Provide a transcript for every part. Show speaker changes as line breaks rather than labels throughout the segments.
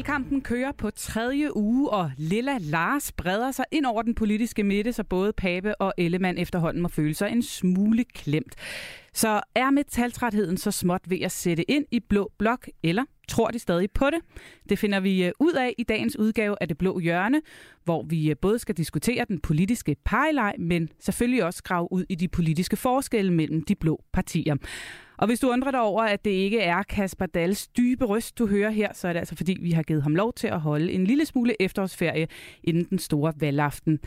Valgkampen kører på tredje uge, og Lilla Lars breder sig ind over den politiske midte, så både Pape og Ellemann efterhånden må føle sig en smule klemt. Så er metaltrætheden så småt ved at sætte ind i blå blok, eller tror de stadig på det? Det finder vi øh, ud af i dagens udgave af Det Blå Hjørne, hvor vi øh, både skal diskutere den politiske pegeleg, men selvfølgelig også grave ud i de politiske forskelle mellem de blå partier. Og hvis du undrer dig over, at det ikke er Kasper Dals dybe røst, du hører her, så er det altså fordi, vi har givet ham lov til at holde en lille smule efterårsferie inden den store valgaften.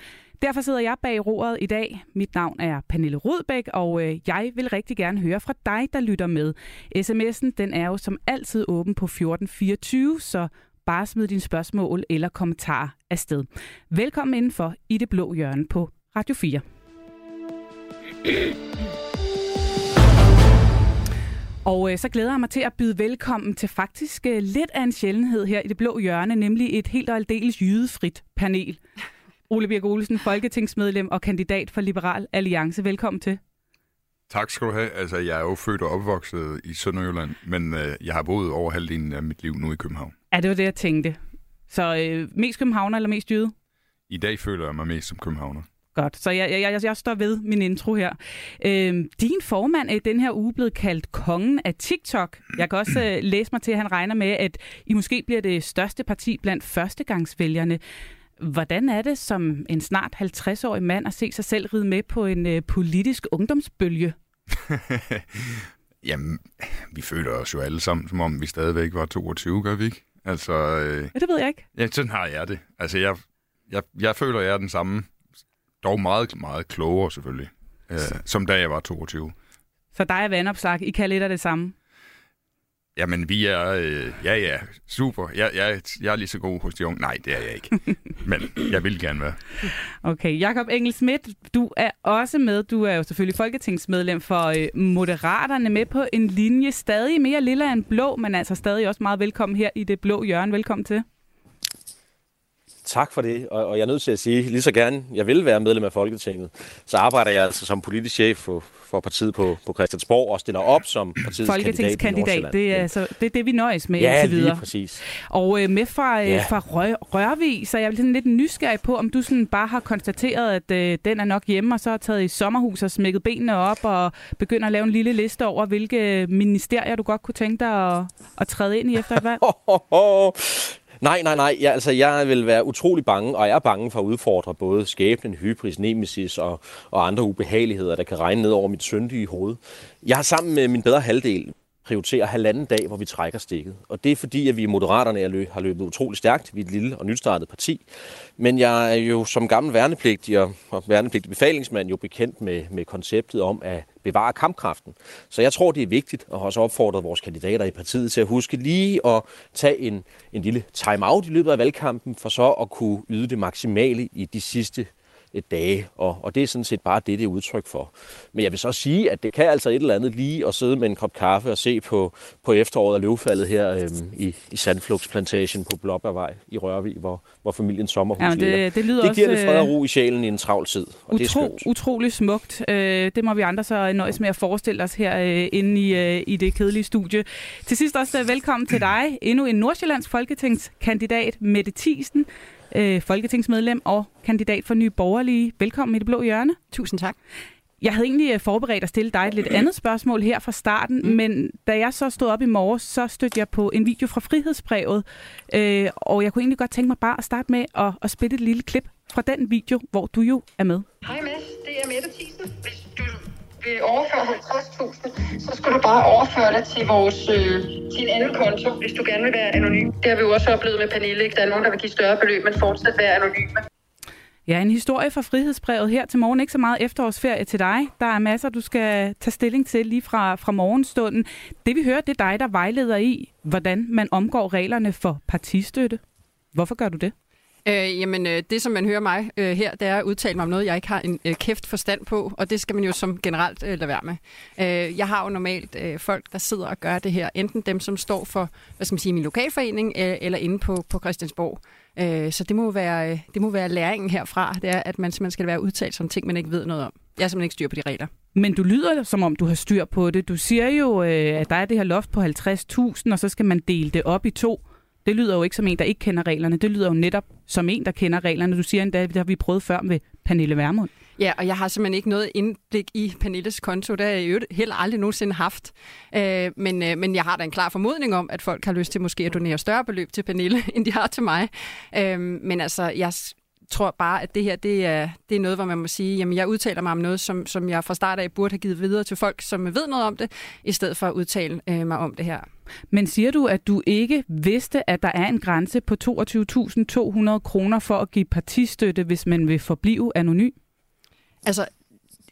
Derfor sidder jeg bag roret i dag. Mit navn er Pernille Rudbæk, og øh, jeg vil rigtig gerne høre fra dig, der lytter med. SMS'en den er jo som altid åben på 1424, så bare smid dine spørgsmål eller kommentarer afsted. Velkommen indenfor i det blå hjørne på Radio 4. Og øh, så glæder jeg mig til at byde velkommen til faktisk øh, lidt af en sjældenhed her i det blå hjørne, nemlig et helt og aldeles jydefrit panel. Ole Birk Olsen, folketingsmedlem og kandidat for Liberal Alliance. Velkommen til.
Tak skal du have. Altså, jeg er jo født og opvokset i Sønderjylland, men øh, jeg har boet over halvdelen af mit liv nu i København.
Ja, det var det, jeg tænkte. Så øh, mest københavner eller mest jyde?
I dag føler jeg mig mest som københavner.
Godt, så jeg, jeg, jeg, jeg står ved min intro her. Øhm, din formand er i den her uge blevet kaldt kongen af TikTok. Jeg kan også øh, læse mig til, at han regner med, at I måske bliver det største parti blandt førstegangsvælgerne. Hvordan er det som en snart 50-årig mand at se sig selv ride med på en øh, politisk ungdomsbølge?
Jamen, vi føler os jo alle sammen, som om vi stadigvæk var 22, gør vi ikke? Altså, øh,
Ja, det ved jeg ikke.
ja, sådan har jeg det. Altså, jeg, jeg, jeg føler, jeg er den samme, dog meget, meget klogere selvfølgelig, øh, som da jeg var 22.
Så dig og vandopslag, I kan lidt af det samme.
Jamen, vi er... Øh, ja, ja, super. Jeg, jeg, jeg er lige så god hos de unge. Nej, det er jeg ikke. Men jeg vil gerne være.
Okay, Jakob Engel Schmidt, du er også med. Du er jo selvfølgelig folketingsmedlem for øh, Moderaterne med på en linje. Stadig mere lilla end blå, men altså stadig også meget velkommen her i det blå hjørne. Velkommen til.
Tak for det, og, og jeg er nødt til at sige, lige så gerne jeg vil være medlem af Folketinget, så arbejder jeg altså som politisk chef for, for partiet på, på Christiansborg og stiller op som partiets
Folketingskandidat,
kandidat
det er,
Nordsjælland.
så, det er det, vi nøjes med
Ja,
indtil videre.
præcis.
Og øh, med fra, øh,
Ja.
fra Rør, Rørvig, så er jeg sådan lidt nysgerrig på, om du sådan bare har konstateret, at øh, den er nok hjemme, og så har taget i sommerhus og smækket benene op og begynder at lave en lille liste over, hvilke ministerier du godt kunne tænke dig at, at træde ind i efter et valg.
Nej, nej, nej. Ja, altså, jeg vil være utrolig bange, og jeg er bange for at udfordre både skæbnen, hybris, nemesis og, og andre ubehageligheder, der kan regne ned over mit syndige hoved. Jeg har sammen med min bedre halvdel prioriterer halvanden dag, hvor vi trækker stikket. Og det er fordi, at vi i Moderaterne er løb, har løbet utrolig stærkt. Vi er et lille og nystartet parti. Men jeg er jo som gammel værnepligtig og, og værnepligtig befalingsmand jo bekendt med, med konceptet om at bevare kampkraften. Så jeg tror, det er vigtigt, og har også opfordret vores kandidater i partiet til at huske lige at tage en, en lille time-out i løbet af valgkampen, for så at kunne yde det maksimale i de sidste dage, og, og det er sådan set bare det, det er udtryk for. Men jeg vil så sige, at det kan altså et eller andet lige at sidde med en kop kaffe og se på, på efteråret og løvfaldet her øhm, i, i Sandflugtsplantagen på Blåbærvej i Rørvig, hvor, hvor familiens sommerhus
Ja, men det-
ligger.
det lyder
det giver
også,
lidt fred og
øh,
ro i sjælen i en travl tid, og det er
Utro,
skønt.
utrolig smukt. Øh, det må vi andre så nøjes med at forestille os her øh, inde i, øh, i det kedelige studie. Til sidst også øh, velkommen til dig. Endnu en Nordsjællands folketingskandidat, Mette Thiesen, øh, folketingsmedlem og kandidat for Nye Borgerlige. Velkommen i det blå hjørne.
Tusind tak.
Jeg havde egentlig øh, forberedt at stille dig et lidt andet spørgsmål her fra starten, mm. men da jeg så stod op i morges, så stødte jeg på en video fra Frihedsbrevet, øh, og jeg kunne egentlig godt tænke mig bare at starte med at, at spille et lille klip fra den video, hvor du jo er med.
Hej Mads, det er Mette Thiesen. Hvis du vil overføre 50.000, så skal du bare overføre det til, vores, øh, til en anden konto, hvis du gerne vil være anonym. Det har vi jo også oplevet med Pernille. Ikke? Der er nogen, der vil give større beløb, men fortsat være anonyme.
Ja, en historie fra Frihedsbrevet her til morgen. Ikke så meget efterårsferie til dig. Der er masser, du skal tage stilling til lige fra, fra morgenstunden. Det vi hører, det er dig, der vejleder i, hvordan man omgår reglerne for partistøtte. Hvorfor gør du det?
Øh, jamen, øh, det som man hører mig øh, her, det er at udtale mig om noget, jeg ikke har en øh, kæft forstand på, og det skal man jo som generelt øh, lade være med. Øh, jeg har jo normalt øh, folk, der sidder og gør det her, enten dem, som står for, hvad skal man sige, min lokalforening, øh, eller inde på, på Christiansborg. Øh, så det må, være, øh, det må være læringen herfra, det er, at man simpelthen skal være udtalt som ting, man ikke ved noget om. Jeg har simpelthen ikke styr på de regler.
Men du lyder som om, du har styr på det. Du siger jo, øh, at der er det her loft på 50.000, og så skal man dele det op i to. Det lyder jo ikke som en, der ikke kender reglerne. Det lyder jo netop som en, der kender reglerne. Du siger endda, det har vi prøvet før med Pernille Vermund.
Ja, og jeg har simpelthen ikke noget indblik i Pernilles konto. Det har jeg jo heller aldrig nogensinde haft. Øh, men, øh, men jeg har da en klar formodning om, at folk har lyst til måske at donere større beløb til Pernille, end de har til mig. Øh, men altså, jeg tror bare, at det her det er, det er noget, hvor man må sige, jamen jeg udtaler mig om noget, som, som jeg fra start af burde have givet videre til folk, som ved noget om det, i stedet for at udtale øh, mig om det her.
Men siger du, at du ikke vidste, at der er en grænse på 22.200 kroner for at give partistøtte, hvis man vil forblive anonym?
Altså,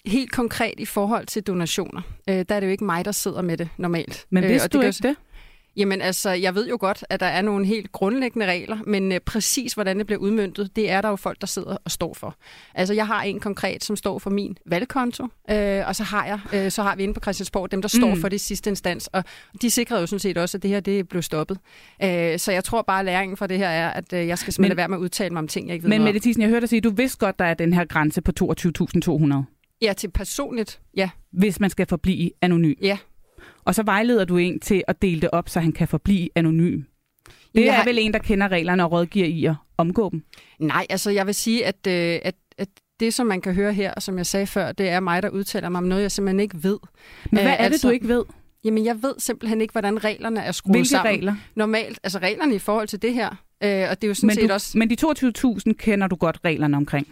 helt konkret i forhold til donationer, øh, der er det jo ikke mig, der sidder med det normalt.
Men vidste
øh, og det
du ikke det?
Jamen altså, jeg ved jo godt, at der er nogle helt grundlæggende regler, men øh, præcis hvordan det bliver udmyndtet, det er der jo folk, der sidder og står for. Altså, jeg har en konkret, som står for min valgkonto, øh, og så har jeg, øh, så har vi inde på Christiansborg dem, der står mm. for det sidste instans, og de sikrer jo sådan set også, at det her det blev stoppet. Øh, så jeg tror bare, at læringen fra det her er, at øh, jeg skal simpelthen men, være med at udtale mig om ting, jeg ikke ved
Men Mette Thyssen, jeg hørte dig sige, at du vidste godt, der er den her grænse på 22.200.
Ja, til personligt, ja.
Hvis man skal forblive anonym.
Ja,
og så vejleder du en til at dele det op, så han kan forblive anonym. Det er vel en, der kender reglerne og rådgiver i at omgå dem?
Nej, altså jeg vil sige, at, øh, at, at det, som man kan høre her, og som jeg sagde før, det er mig, der udtaler mig om noget, jeg simpelthen ikke ved.
Men hvad er det, altså, du ikke ved?
Jamen, jeg ved simpelthen ikke, hvordan reglerne er skruet
Hvilke
sammen.
regler?
Normalt, altså reglerne i forhold til det her. Øh, og det er jo sådan
men
set
du,
også...
Men de 22.000 kender du godt reglerne omkring?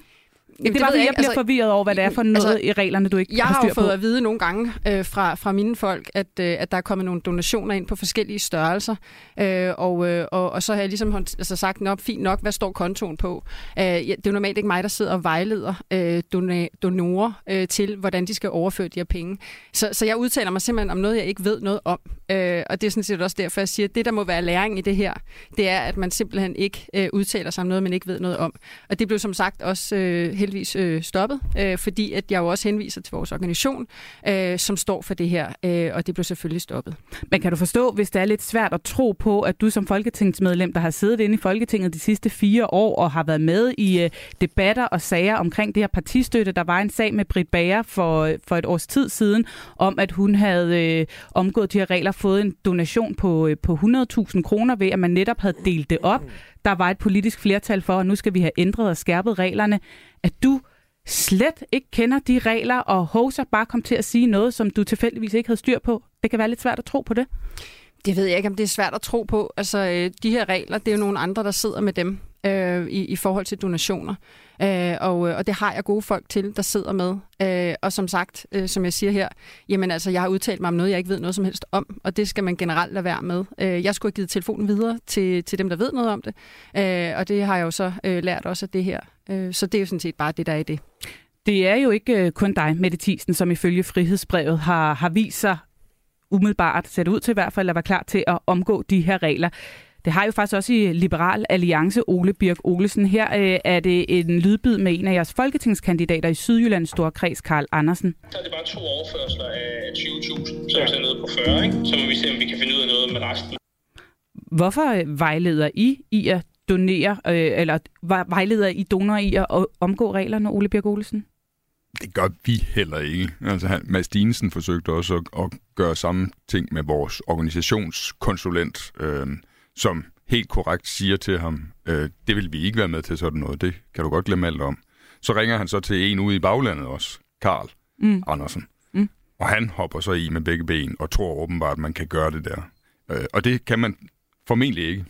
Jamen,
det var,
ved
jeg, jeg bliver
altså,
forvirret over, hvad det er for noget altså, i reglerne, du ikke
jeg
har styr
Jeg har jo
på.
fået at vide nogle gange øh, fra, fra mine folk, at, øh, at der er kommet nogle donationer ind på forskellige størrelser, øh, og, øh, og, og så har jeg ligesom altså, sagt, nok fint nok, hvad står kontoen på? Øh, det er jo normalt ikke mig, der sidder og vejleder øh, dona, donorer øh, til, hvordan de skal overføre de her penge. Så, så jeg udtaler mig simpelthen om noget, jeg ikke ved noget om. Øh, og det er sådan set også derfor, jeg siger, at det, der må være læring i det her, det er, at man simpelthen ikke øh, udtaler sig om noget, man ikke ved noget om. Og det blev som sagt også øh, heldigvis øh, stoppet øh, fordi at jeg jo også henviser til vores organisation, øh, som står for det her, øh, og det blev selvfølgelig stoppet.
Men kan du forstå, hvis det er lidt svært at tro på, at du som folketingsmedlem, der har siddet inde i Folketinget de sidste fire år og har været med i øh, debatter og sager omkring det her partistøtte, der var en sag med Britt Bager for, øh, for et års tid siden, om at hun havde øh, omgået de her regler, fået en donation på, øh, på 100.000 kroner ved, at man netop havde delt det op. Der var et politisk flertal for, og nu skal vi have ændret og skærpet reglerne. At du slet ikke kender de regler, og hoser bare kom til at sige noget, som du tilfældigvis ikke havde styr på. Det kan være lidt svært at tro på det.
Det ved jeg ikke, om det er svært at tro på. Altså, øh, de her regler, det er jo nogle andre, der sidder med dem øh, i, i forhold til donationer. Øh, og, øh, og det har jeg gode folk til, der sidder med. Øh, og som sagt, øh, som jeg siger her, jamen altså, jeg har udtalt mig om noget, jeg ikke ved noget som helst om, og det skal man generelt lade være med. Øh, jeg skulle have givet telefonen videre til, til dem, der ved noget om det, øh, og det har jeg jo så øh, lært også af det her. Øh, så det er jo sådan set bare det, der er i det.
Det er jo ikke øh, kun dig, Mette Thiesen, som ifølge Frihedsbrevet har, har vist sig umiddelbart, ser det ud til i hvert fald, at være klar til at omgå de her regler. Det har jo faktisk også i Liberal Alliance Ole Birk Olesen. Her øh, er det en lydbid med en af jeres folketingskandidater i Sydjyllands Storkreds, Karl Andersen.
Så er det bare to overførsler af 20.000, så er vi nede på 40, ikke? Så må vi se, om vi kan finde ud af noget med resten.
Hvorfor øh, vejleder I i at donere, øh, eller vejleder I donorer i at omgå reglerne, Ole Birk Olesen?
Det gør vi heller ikke. Altså, Mads Dinesen forsøgte også at, at gøre samme ting med vores organisationskonsulent, øh, som helt korrekt siger til ham, øh, det vil vi ikke være med til sådan noget, det kan du godt glemme alt om. Så ringer han så til en ude i baglandet også, Karl mm. Andersen. Mm. Og han hopper så i med begge ben og tror åbenbart, at man kan gøre det der. Øh, og det kan man formentlig ikke.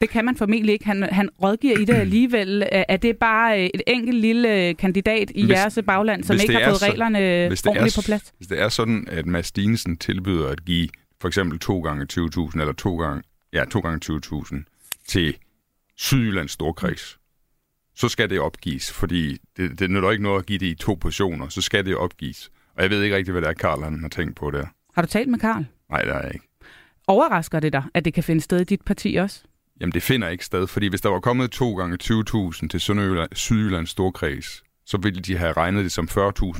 Det kan man formentlig ikke. Han, han rådgiver i det alligevel. Er det bare et enkelt lille kandidat i hvis, jeres bagland, som ikke har fået så, reglerne hvis ordentligt
er,
på plads?
Hvis det er sådan, at Mads Dinesen tilbyder at give for eksempel 2 gange 20.000 eller 2 gange, ja, 2 gange 20.000 til Sydjyllands Storkreds, så skal det opgives, fordi det, det nytter ikke noget at give det i to portioner, så skal det opgives. Og jeg ved ikke rigtig, hvad det er, Karl han har tænkt på der.
Har du talt med Karl?
Nej, det har jeg ikke.
Overrasker det dig, at det kan finde sted i dit parti også?
Jamen, det finder ikke sted, fordi hvis der var kommet to gange 20.000 til Sønderjylland, Sydjyllands Storkreds, så ville de have regnet det som 40.000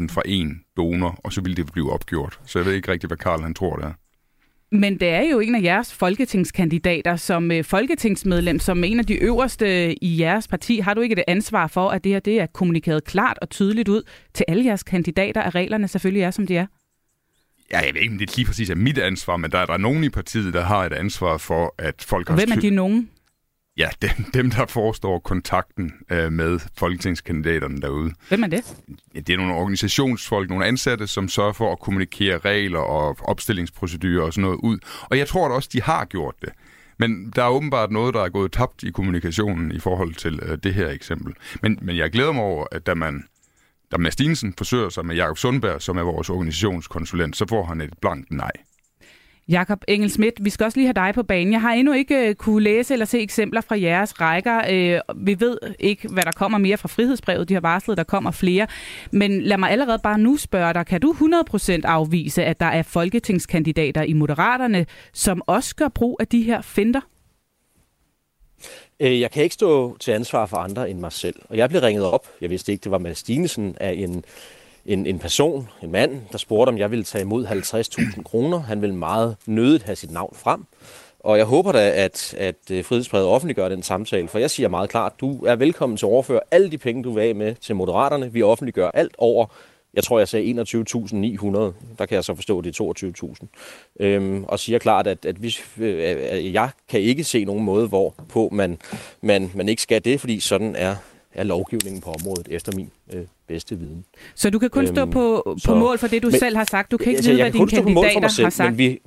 fra en donor, og så ville det blive opgjort. Så jeg ved ikke rigtig, hvad Karl han tror, det er.
Men det er jo en af jeres folketingskandidater som øh, folketingsmedlem, som en af de øverste i jeres parti. Har du ikke et ansvar for, at det her det er kommunikeret klart og tydeligt ud til alle jeres kandidater, at reglerne selvfølgelig er, som de er?
Ja, jeg ved ikke, om det lige præcis er mit ansvar, men der er der nogen i partiet, der har et ansvar for, at folk har...
Hvem er de nogen?
Ja, dem, dem der forestår kontakten øh, med folketingskandidaterne derude.
Hvem er det?
Ja, det er nogle organisationsfolk, nogle ansatte, som sørger for at kommunikere regler og opstillingsprocedurer og sådan noget ud. Og jeg tror da også, de har gjort det. Men der er åbenbart noget, der er gået tabt i kommunikationen i forhold til øh, det her eksempel. Men, men jeg glæder mig over, at da man da Mads Stinesen forsøger sig med Jakob Sundberg, som er vores organisationskonsulent, så får han et blankt nej.
Jakob Engelsmidt, vi skal også lige have dig på banen. Jeg har endnu ikke øh, kunne læse eller se eksempler fra jeres rækker. Øh, vi ved ikke, hvad der kommer mere fra Frihedsbrevet. De har varslet, der kommer flere. Men lad mig allerede bare nu spørge dig. Kan du 100% afvise, at der er folketingskandidater i Moderaterne, som også gør brug af de her finder?
Øh, jeg kan ikke stå til ansvar for andre end mig selv. Og jeg blev ringet op. Jeg vidste ikke, det var Mads Stinesen af en en, en person, en mand, der spurgte, om jeg ville tage imod 50.000 kroner. Han ville meget nødigt have sit navn frem. Og jeg håber da, at, at øh, Frihedsbrevet offentliggør den samtale, for jeg siger meget klart, du er velkommen til at overføre alle de penge, du vil af med til Moderaterne. Vi offentliggør alt over, jeg tror, jeg sagde 21.900. Der kan jeg så forstå, at det er 22.000. Øhm, og siger klart, at, at vi, øh, jeg kan ikke se nogen måde, hvorpå man, man, man ikke skal det, fordi sådan er er lovgivningen på området, efter min øh, bedste viden.
Så du kan kun stå øhm, på, på så, mål for det, du men, selv har sagt? Du kan ikke altså, vide, hvad dine kandidater selv, har sagt? Men vi,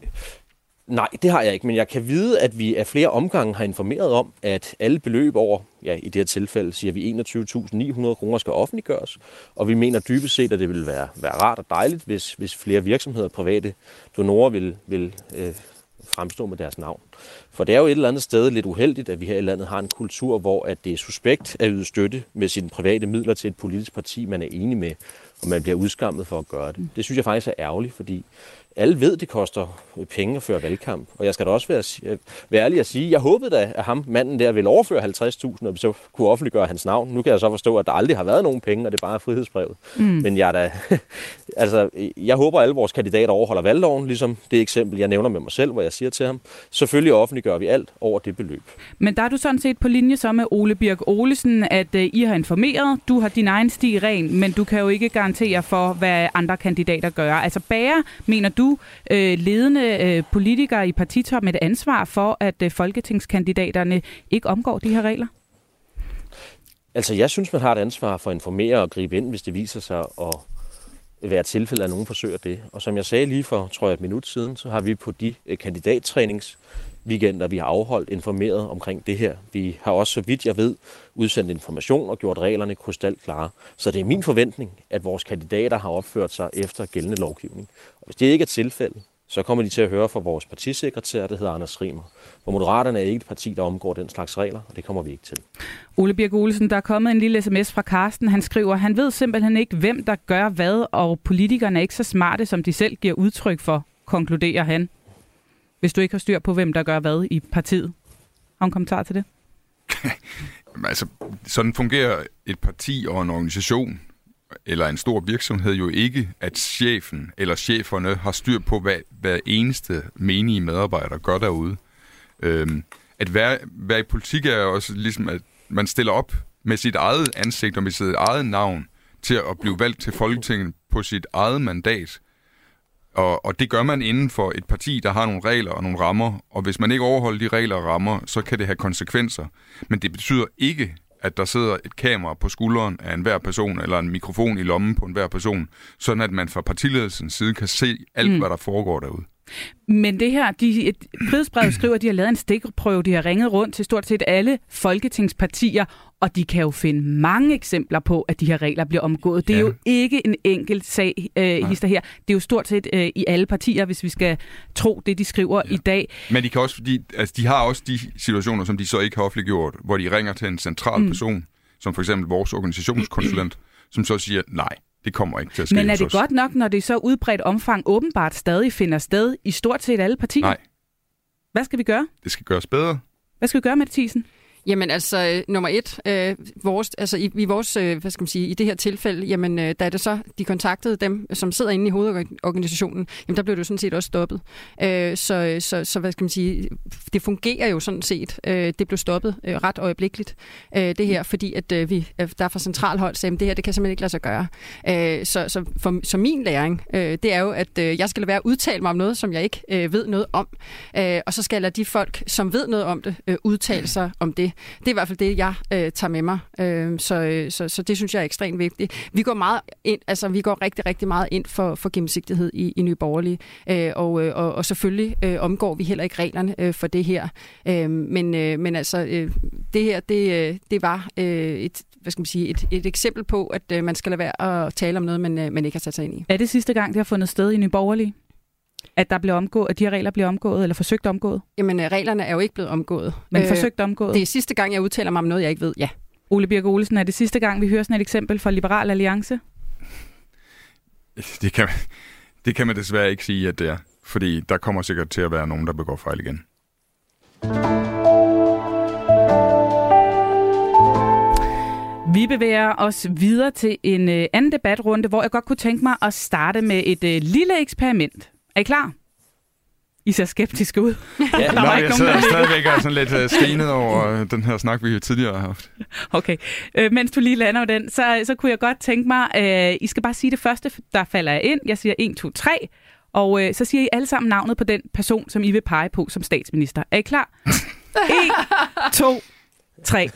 nej, det har jeg ikke, men jeg kan vide, at vi af flere omgange har informeret om, at alle beløb over, ja, i det her tilfælde siger vi 21.900 kroner skal offentliggøres, og vi mener dybest set, at det vil være, være rart og dejligt, hvis, hvis flere virksomheder og private donorer vil, vil øh, fremstå med deres navn. For det er jo et eller andet sted lidt uheldigt, at vi her i landet har en kultur, hvor at det er suspekt at yde støtte med sine private midler til et politisk parti, man er enig med, og man bliver udskammet for at gøre det. Det synes jeg faktisk er ærgerligt, fordi alle ved, det koster penge at føre valgkamp. Og jeg skal da også være, være ærlig at sige, jeg håbede da, at ham, manden der, ville overføre 50.000, og vi så kunne offentliggøre hans navn. Nu kan jeg så forstå, at der aldrig har været nogen penge, og det er bare frihedsbrevet. Mm. Men jeg, da, altså, jeg håber, at alle vores kandidater overholder valgloven, ligesom det eksempel, jeg nævner med mig selv, hvor jeg siger til ham, selvfølgelig offentliggør vi alt over det beløb.
Men der er du sådan set på linje så med Ole Birk Olesen, at uh, I har informeret, du har din egen sti ren, men du kan jo ikke garantere for, hvad andre kandidater gør. Altså Bager, mener du, du øh, ledende øh, politikere i partitoppen et ansvar for, at øh, folketingskandidaterne ikke omgår de her regler?
Altså, jeg synes, man har et ansvar for at informere og gribe ind, hvis det viser sig at være tilfælde, at nogen forsøger det. Og som jeg sagde lige for, tror jeg, et minut siden, så har vi på de øh, kandidattrænings weekender, vi har afholdt, informeret omkring det her. Vi har også, så vidt jeg ved, udsendt information og gjort reglerne krystalklare. Så det er min forventning, at vores kandidater har opført sig efter gældende lovgivning. Og hvis det ikke er tilfældet, så kommer de til at høre fra vores partisekretær, der hedder Anders Rimer. For Moderaterne er ikke et parti, der omgår den slags regler, og det kommer vi ikke til.
Ole Birk Olsen, der er kommet en lille sms fra Karsten. Han skriver, han ved simpelthen ikke, hvem der gør hvad, og politikerne er ikke så smarte, som de selv giver udtryk for, konkluderer han hvis du ikke har styr på, hvem der gør hvad i partiet. Har en kommentar til det?
altså, sådan fungerer et parti og en organisation eller en stor virksomhed jo ikke, at chefen eller cheferne har styr på, hvad hver eneste menige medarbejder gør derude. Øhm, at være, være i politik er også ligesom, at man stiller op med sit eget ansigt og med sit eget navn til at blive valgt til Folketinget på sit eget mandat. Og, og det gør man inden for et parti, der har nogle regler og nogle rammer, og hvis man ikke overholder de regler og rammer, så kan det have konsekvenser. Men det betyder ikke, at der sidder et kamera på skulderen af enhver person, eller en mikrofon i lommen på enhver person, sådan at man fra partiledelsens side kan se alt, mm. hvad der foregår derude.
Men det her, de, frihedsbrevet skriver, at de har lavet en stikprøve, de har ringet rundt til stort set alle folketingspartier, og de kan jo finde mange eksempler på, at de her regler bliver omgået. Det er ja. jo ikke en enkelt sag, øh, hister her. Det er jo stort set øh, i alle partier, hvis vi skal tro det, de skriver ja. i dag.
Men de kan også, fordi, altså, de har også de situationer, som de så ikke har offentliggjort, hvor de ringer til en central mm. person, som for eksempel vores organisationskonsulent, som så siger, nej, det kommer ikke til at ske
Men er det godt nok, når det så udbredt omfang åbenbart stadig finder sted i stort set alle partier?
Nej.
Hvad skal vi gøre?
Det skal gøres bedre.
Hvad skal vi gøre med det, Thyssen?
Jamen altså, øh, nummer et, øh, vores, altså i, i vores, øh, hvad skal man sige, i det her tilfælde, jamen øh, da det så, de kontaktede dem, som sidder inde i hovedorganisationen, jamen der blev det jo sådan set også stoppet. Øh, så, øh, så, så hvad skal man sige, det fungerer jo sådan set. Øh, det blev stoppet øh, ret øjeblikkeligt, øh, det her, fordi at øh, vi, der fra centralhold sagde, at det her, det kan simpelthen ikke lade sig gøre. Øh, så, så, for, så min læring, øh, det er jo, at øh, jeg skal lade være at udtale mig om noget, som jeg ikke øh, ved noget om. Øh, og så skal jeg lade de folk, som ved noget om det, øh, udtale sig om det. Det er i hvert fald det, jeg øh, tager med mig. Øh, så, øh, så, så det synes jeg er ekstremt vigtigt. Vi går meget ind, altså vi går rigtig, rigtig meget ind for, for gennemsigtighed i, i Nye Borgerlige, øh, og, øh, og, og selvfølgelig øh, omgår vi heller ikke reglerne øh, for det her. Øh, men, øh, men altså, øh, det her, det, øh, det var øh, et, hvad skal man sige, et, et eksempel på, at øh, man skal lade være at tale om noget, man, øh, man ikke har sat sig ind i.
Er det sidste gang, det har fundet sted i Nye Borgerlige? At, der bliver omgået, at de her regler bliver omgået, eller forsøgt omgået?
Jamen, øh, reglerne er jo ikke blevet omgået.
Men øh, forsøgt omgået?
Det er sidste gang, jeg udtaler mig om noget, jeg ikke ved, ja.
Ole Birk Olesen, er det sidste gang, vi hører sådan et eksempel fra Liberal Alliance?
Det kan, det kan man desværre ikke sige, at det er. Fordi der kommer sikkert til at være nogen, der begår fejl igen.
Vi bevæger os videre til en øh, anden debatrunde, hvor jeg godt kunne tænke mig at starte med et øh, lille eksperiment. Er I klar? I ser skeptiske ud.
Ja, der Nå, jeg nogen, sidder stadigvæk og sådan lidt uh, stenet over uh, den her snak, vi tidligere har haft.
Okay. Øh, mens du lige lander den, så, så kunne jeg godt tænke mig, uh, I skal bare sige det første, der falder ind. Jeg siger 1, 2, 3. Og uh, så siger I alle sammen navnet på den person, som I vil pege på som statsminister. Er I klar? 1, 2, 3.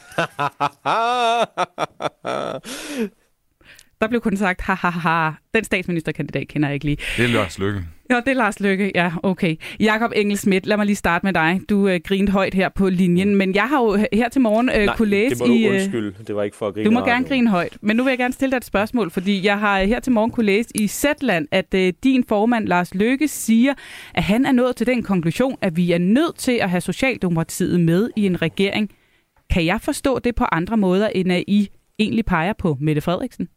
Der blev kun sagt, ha, ha, ha. Den statsministerkandidat kender jeg ikke lige.
Det er Lars Lykke.
Ja, det er Lars Lykke. Ja, okay. Jakob Engel Schmidt, lad mig lige starte med dig. Du øh, grinte højt her på linjen, men jeg har jo her til morgen øh,
Nej,
kunne læse
det må du
i...
Øh, undskylde. Det var ikke for at grine
Du må gerne grine højt, men nu vil jeg gerne stille dig et spørgsmål, fordi jeg har her til morgen kunne læse i Zetland, at øh, din formand Lars Lykke siger, at han er nået til den konklusion, at vi er nødt til at have Socialdemokratiet med i en regering. Kan jeg forstå det på andre måder, end at I egentlig peger på Mette Frederiksen?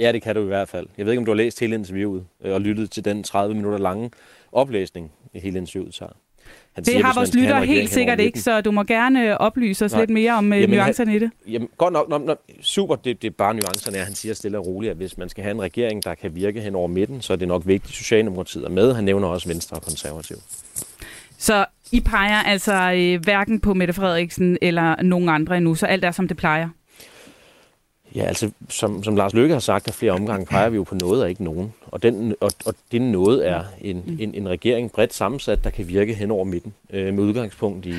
Ja, det kan du i hvert fald. Jeg ved ikke, om du har læst hele interviewet øh, og lyttet til den 30 minutter lange oplæsning, hele interviewet tager.
Han det siger, har vores lytter helt sikkert ikke, så du må gerne oplyse os Nej. lidt mere om øh, jamen, nuancerne
han,
i det.
Jamen, godt nok. Nå, nå, super, det, det er bare nuancerne. Han siger stille og roligt, at hvis man skal have en regering, der kan virke hen over midten, så er det nok vigtigt, at Socialdemokratiet er med. Han nævner også Venstre og Konservativ.
Så I peger altså øh, hverken på Mette Frederiksen eller nogen andre endnu, så alt er, som det plejer?
Ja, altså som, som Lars Løkke har sagt af flere omgange, peger vi jo på noget og ikke nogen. Og, den, og, og det noget er en, mm. en, en regering bredt sammensat, der kan virke hen over midten øh, med udgangspunkt i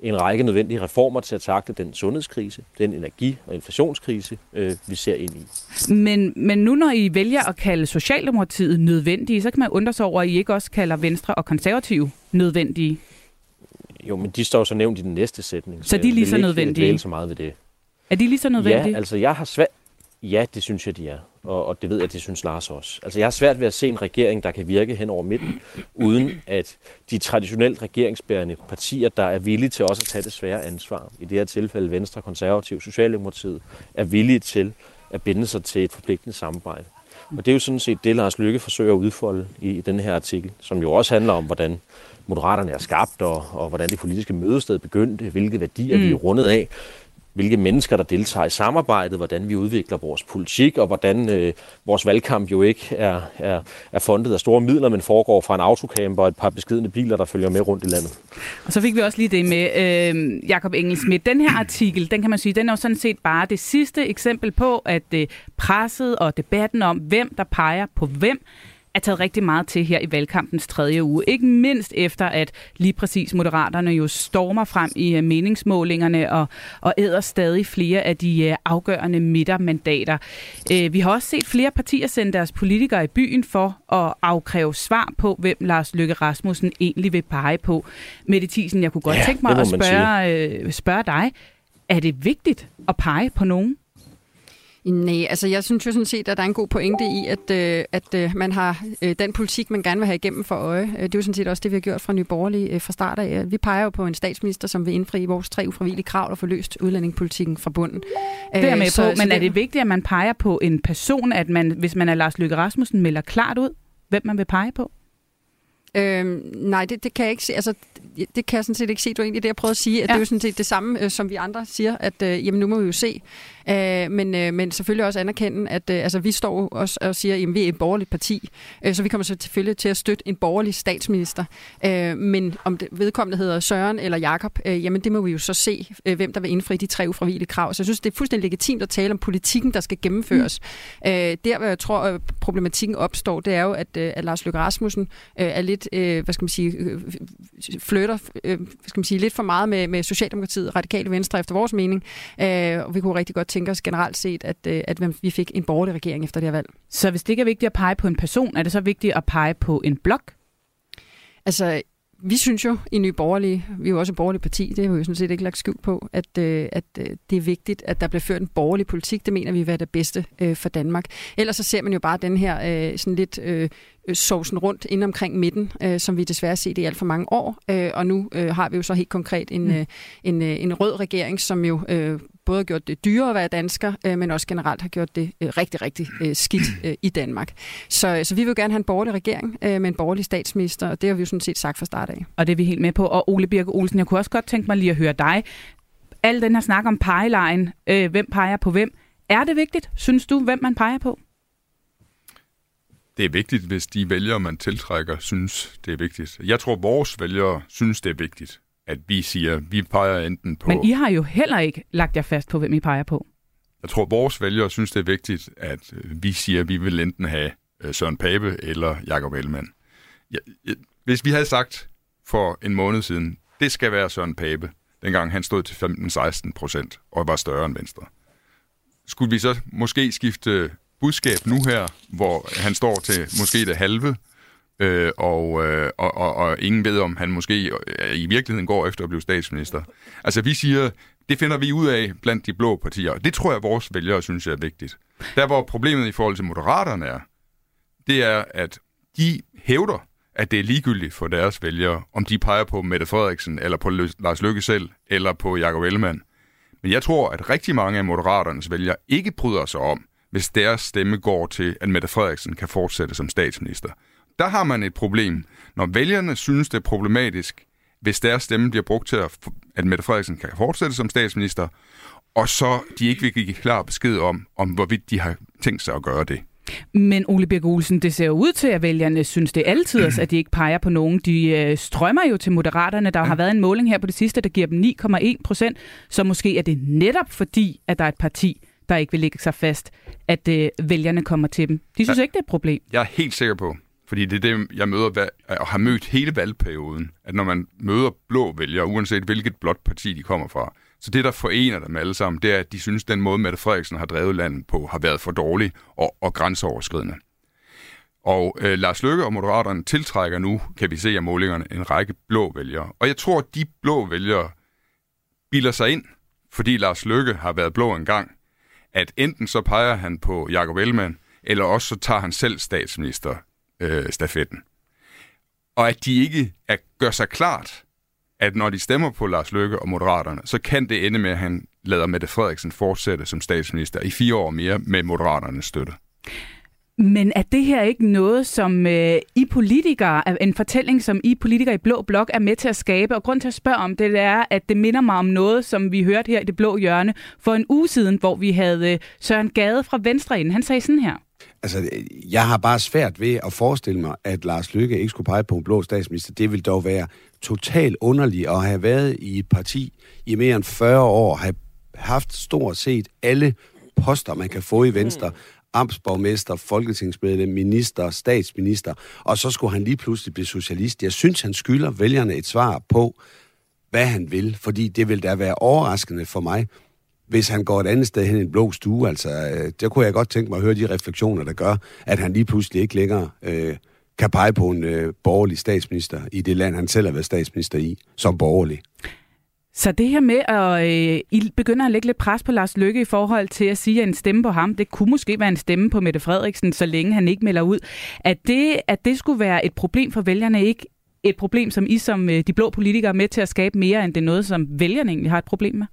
en række nødvendige reformer til at takle den sundhedskrise, den energi- og inflationskrise, øh, vi ser ind i.
Men, men nu når I vælger at kalde Socialdemokratiet nødvendige, så kan man undre sig over, at I ikke også kalder Venstre og Konservative nødvendige.
Jo, men de står så nævnt i den næste sætning.
Så, så de er lige så nødvendige?
Jeg så meget ved det.
Er de lige så nødvendige?
Ja, altså jeg har svært... Ja, det synes jeg, de er. Og, og det ved jeg, det synes Lars også. Altså jeg har svært ved at se en regering, der kan virke hen over midten, uden at de traditionelt regeringsbærende partier, der er villige til også at tage det svære ansvar, i det her tilfælde Venstre, Konservativ, Socialdemokratiet, er villige til at binde sig til et forpligtende samarbejde. Og det er jo sådan set det, Lars Lykke forsøger at udfolde i, i den her artikel, som jo også handler om, hvordan Moderaterne er skabt, og, og hvordan det politiske mødested begyndte, hvilke værdier mm. vi er rundet af hvilke mennesker, der deltager i samarbejdet, hvordan vi udvikler vores politik, og hvordan øh, vores valgkamp jo ikke er, er, er fundet af store midler, men foregår fra en autocamper og et par beskidende biler, der følger med rundt i landet.
Og så fik vi også lige det med øh, Jakob Engelsmidt. Den her artikel, den kan man sige, den er jo sådan set bare det sidste eksempel på, at øh, presset og debatten om, hvem der peger på hvem, er taget rigtig meget til her i valgkampens tredje uge. Ikke mindst efter, at lige præcis Moderaterne jo stormer frem i uh, meningsmålingerne og, og æder stadig flere af de uh, afgørende midtermandater. Uh, vi har også set flere partier sende deres politikere i byen for at afkræve svar på, hvem Lars Løkke Rasmussen egentlig vil pege på. Mette Thiesen, jeg kunne godt ja, tænke mig at spørge, spørge dig, er det vigtigt at pege på nogen?
Nej, altså jeg synes jo sådan set, at der er en god pointe i, at, øh, at øh, man har øh, den politik, man gerne vil have igennem for øje. Øh, det er jo sådan set også det, vi har gjort fra Nye Borgerlige øh, fra start af. Vi peger jo på en statsminister, som vil indfri vores tre ufravillige krav og få løst udlændingepolitikken fra bunden.
Det er med så, på, men er det vigtigt, at man peger på en person, at man, hvis man er Lars Løkke Rasmussen, melder klart ud, hvem man vil pege på?
Øhm, nej, det, det kan jeg ikke se. Altså, det kan jeg sådan set ikke se. Var egentlig det, jeg prøvede at sige. At ja. Det er jo sådan set det samme, øh, som vi andre siger, at øh, jamen, nu må vi jo se. Øh, men, øh, men selvfølgelig også anerkende, at øh, altså, vi står også og siger, at vi er et borgerligt parti, øh, så vi kommer selvfølgelig til at støtte en borgerlig statsminister. Øh, men om det vedkommende hedder Søren eller Jakob, øh, jamen det må vi jo så se, øh, hvem der vil indfri de tre ufravillige krav. Så jeg synes, det er fuldstændig legitimt at tale om politikken, der skal gennemføres. Mm. Øh, der, hvor jeg tror, at problematikken opstår, det er jo, at, øh, at Lars Løkke Rasmussen øh, er lidt, øh, hvad skal man sige, øh, flytter, øh, hvad skal man sige, lidt for meget med, med Socialdemokratiet, Radikale Venstre efter vores mening. Øh, og vi kunne rigtig godt tænke os generelt set, at, øh, at vi fik en borgerlig regering efter det her valg.
Så hvis det ikke er vigtigt at pege på en person, er det så vigtigt at pege på en blok?
Altså, vi synes jo i Nye Borgerlige, vi er jo også et borgerligt parti, det har vi jo sådan set ikke lagt skjul på, at, øh, at øh, det er vigtigt, at der bliver ført en borgerlig politik. Det mener vi vil være det bedste for Danmark. Ellers så ser man jo bare den her sådan lidt sovsen rundt ind omkring midten, øh, som vi desværre har set i alt for mange år. Øh, og nu øh, har vi jo så helt konkret en, mm. øh, en, øh, en rød regering, som jo øh, både har gjort det dyrere at være dansker, øh, men også generelt har gjort det øh, rigtig, rigtig øh, skidt øh, i Danmark. Så, så vi vil gerne have en borgerlig regering øh, med en borgerlig statsminister, og det har vi jo sådan set sagt fra start af.
Og det er vi helt med på. Og Ole Birke Olsen, jeg kunne også godt tænke mig lige at høre dig. Al den her snak om pegelejen, øh, hvem peger på hvem, er det vigtigt, synes du, hvem man peger på?
Det er vigtigt, hvis de vælgere, man tiltrækker, synes, det er vigtigt. Jeg tror, vores vælgere synes, det er vigtigt at vi siger, vi peger enten på...
Men I har jo heller ikke lagt jer fast på, hvem I peger på.
Jeg tror, vores vælgere synes, det er vigtigt, at øh, vi siger, at vi vil enten have øh, Søren Pape eller Jakob Ellemann. Ja, hvis vi havde sagt for en måned siden, det skal være Søren Pape, dengang han stod til 15-16 procent og var større end Venstre, skulle vi så måske skifte budskab nu her, hvor han står til måske det halve, øh, og, øh, og, og, og ingen ved, om han måske øh, i virkeligheden går efter at blive statsminister. Altså vi siger, det finder vi ud af blandt de blå partier, det tror jeg, vores vælgere synes er vigtigt. Der hvor problemet i forhold til moderaterne er, det er, at de hævder, at det er ligegyldigt for deres vælgere, om de peger på Mette Frederiksen, eller på Lars Løkke selv, eller på Jacob Ellemann. Men jeg tror, at rigtig mange af moderaternes vælgere ikke bryder sig om, hvis deres stemme går til, at Mette Frederiksen kan fortsætte som statsminister der har man et problem. Når vælgerne synes, det er problematisk, hvis deres stemme bliver brugt til, at, at Mette Frederiksen kan fortsætte som statsminister, og så de ikke vil give klar besked om, om hvorvidt de har tænkt sig at gøre det.
Men Ole Birk Olsen, det ser ud til, at vælgerne synes, det er altid, at de ikke peger på nogen. De øh, strømmer jo til Moderaterne. Der ja. har været en måling her på det sidste, der giver dem 9,1 procent. Så måske er det netop fordi, at der er et parti, der ikke vil lægge sig fast, at øh, vælgerne kommer til dem. De synes ja. ikke, det er et problem.
Jeg er helt sikker på, fordi det er det, jeg møder og har mødt hele valgperioden, at når man møder blå vælgere, uanset hvilket blåt parti de kommer fra, så det, der forener dem alle sammen, det er, at de synes, at den måde, Mette Frederiksen har drevet landet på, har været for dårlig og, og grænseoverskridende. Og øh, Lars Løkke og Moderaterne tiltrækker nu, kan vi se af målingerne, en række blå vælgere. Og jeg tror, at de blå vælgere bilder sig ind, fordi Lars Løkke har været blå engang, at enten så peger han på Jacob Ellemann, eller også så tager han selv statsminister øh, stafetten. Og at de ikke er, gør sig klart, at når de stemmer på Lars Løkke og Moderaterne, så kan det ende med, at han lader Mette Frederiksen fortsætte som statsminister i fire år mere med Moderaternes støtte.
Men er det her ikke noget, som øh, I politikere, en fortælling, som I politikere i Blå Blok er med til at skabe? Og grund til at spørge om det, det er, at det minder mig om noget, som vi hørte her i det blå hjørne for en uge siden, hvor vi havde øh, Søren Gade fra Venstre inden. Han sagde sådan her.
Altså, jeg har bare svært ved at forestille mig, at Lars Lykke ikke skulle pege på en blå statsminister. Det vil dog være totalt underligt at have været i et parti i mere end 40 år, have haft stort set alle poster, man kan få i Venstre. Mm. Amtsborgmester, folketingsmedlem, minister, statsminister, og så skulle han lige pludselig blive socialist. Jeg synes, han skylder vælgerne et svar på, hvad han vil, fordi det vil da være overraskende for mig, hvis han går et andet sted hen i en blå stue. Altså, øh, der kunne jeg godt tænke mig at høre de refleksioner, der gør, at han lige pludselig ikke længere øh, kan pege på en øh, borgerlig statsminister i det land, han selv har været statsminister i, som borgerlig.
Så det her med, at øh, I begynder at lægge lidt pres på Lars Lykke i forhold til at sige, at en stemme på ham, det kunne måske være en stemme på Mette Frederiksen, så længe han ikke melder ud. At det, at det skulle være et problem for vælgerne, ikke et problem, som I som øh, de blå politikere er med til at skabe mere, end det er noget, som vælgerne egentlig har et problem med?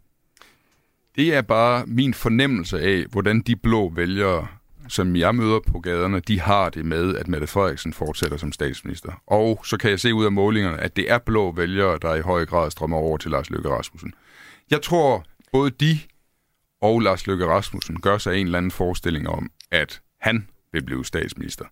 Det er bare min fornemmelse af, hvordan de blå vælgere som jeg møder på gaderne, de har det med, at Mette Frederiksen fortsætter som statsminister. Og så kan jeg se ud af målingerne, at det er blå vælgere, der i høj grad strømmer over til Lars Løkke Rasmussen. Jeg tror, både de og Lars Løkke Rasmussen gør sig en eller anden forestilling om, at han vil blive statsminister.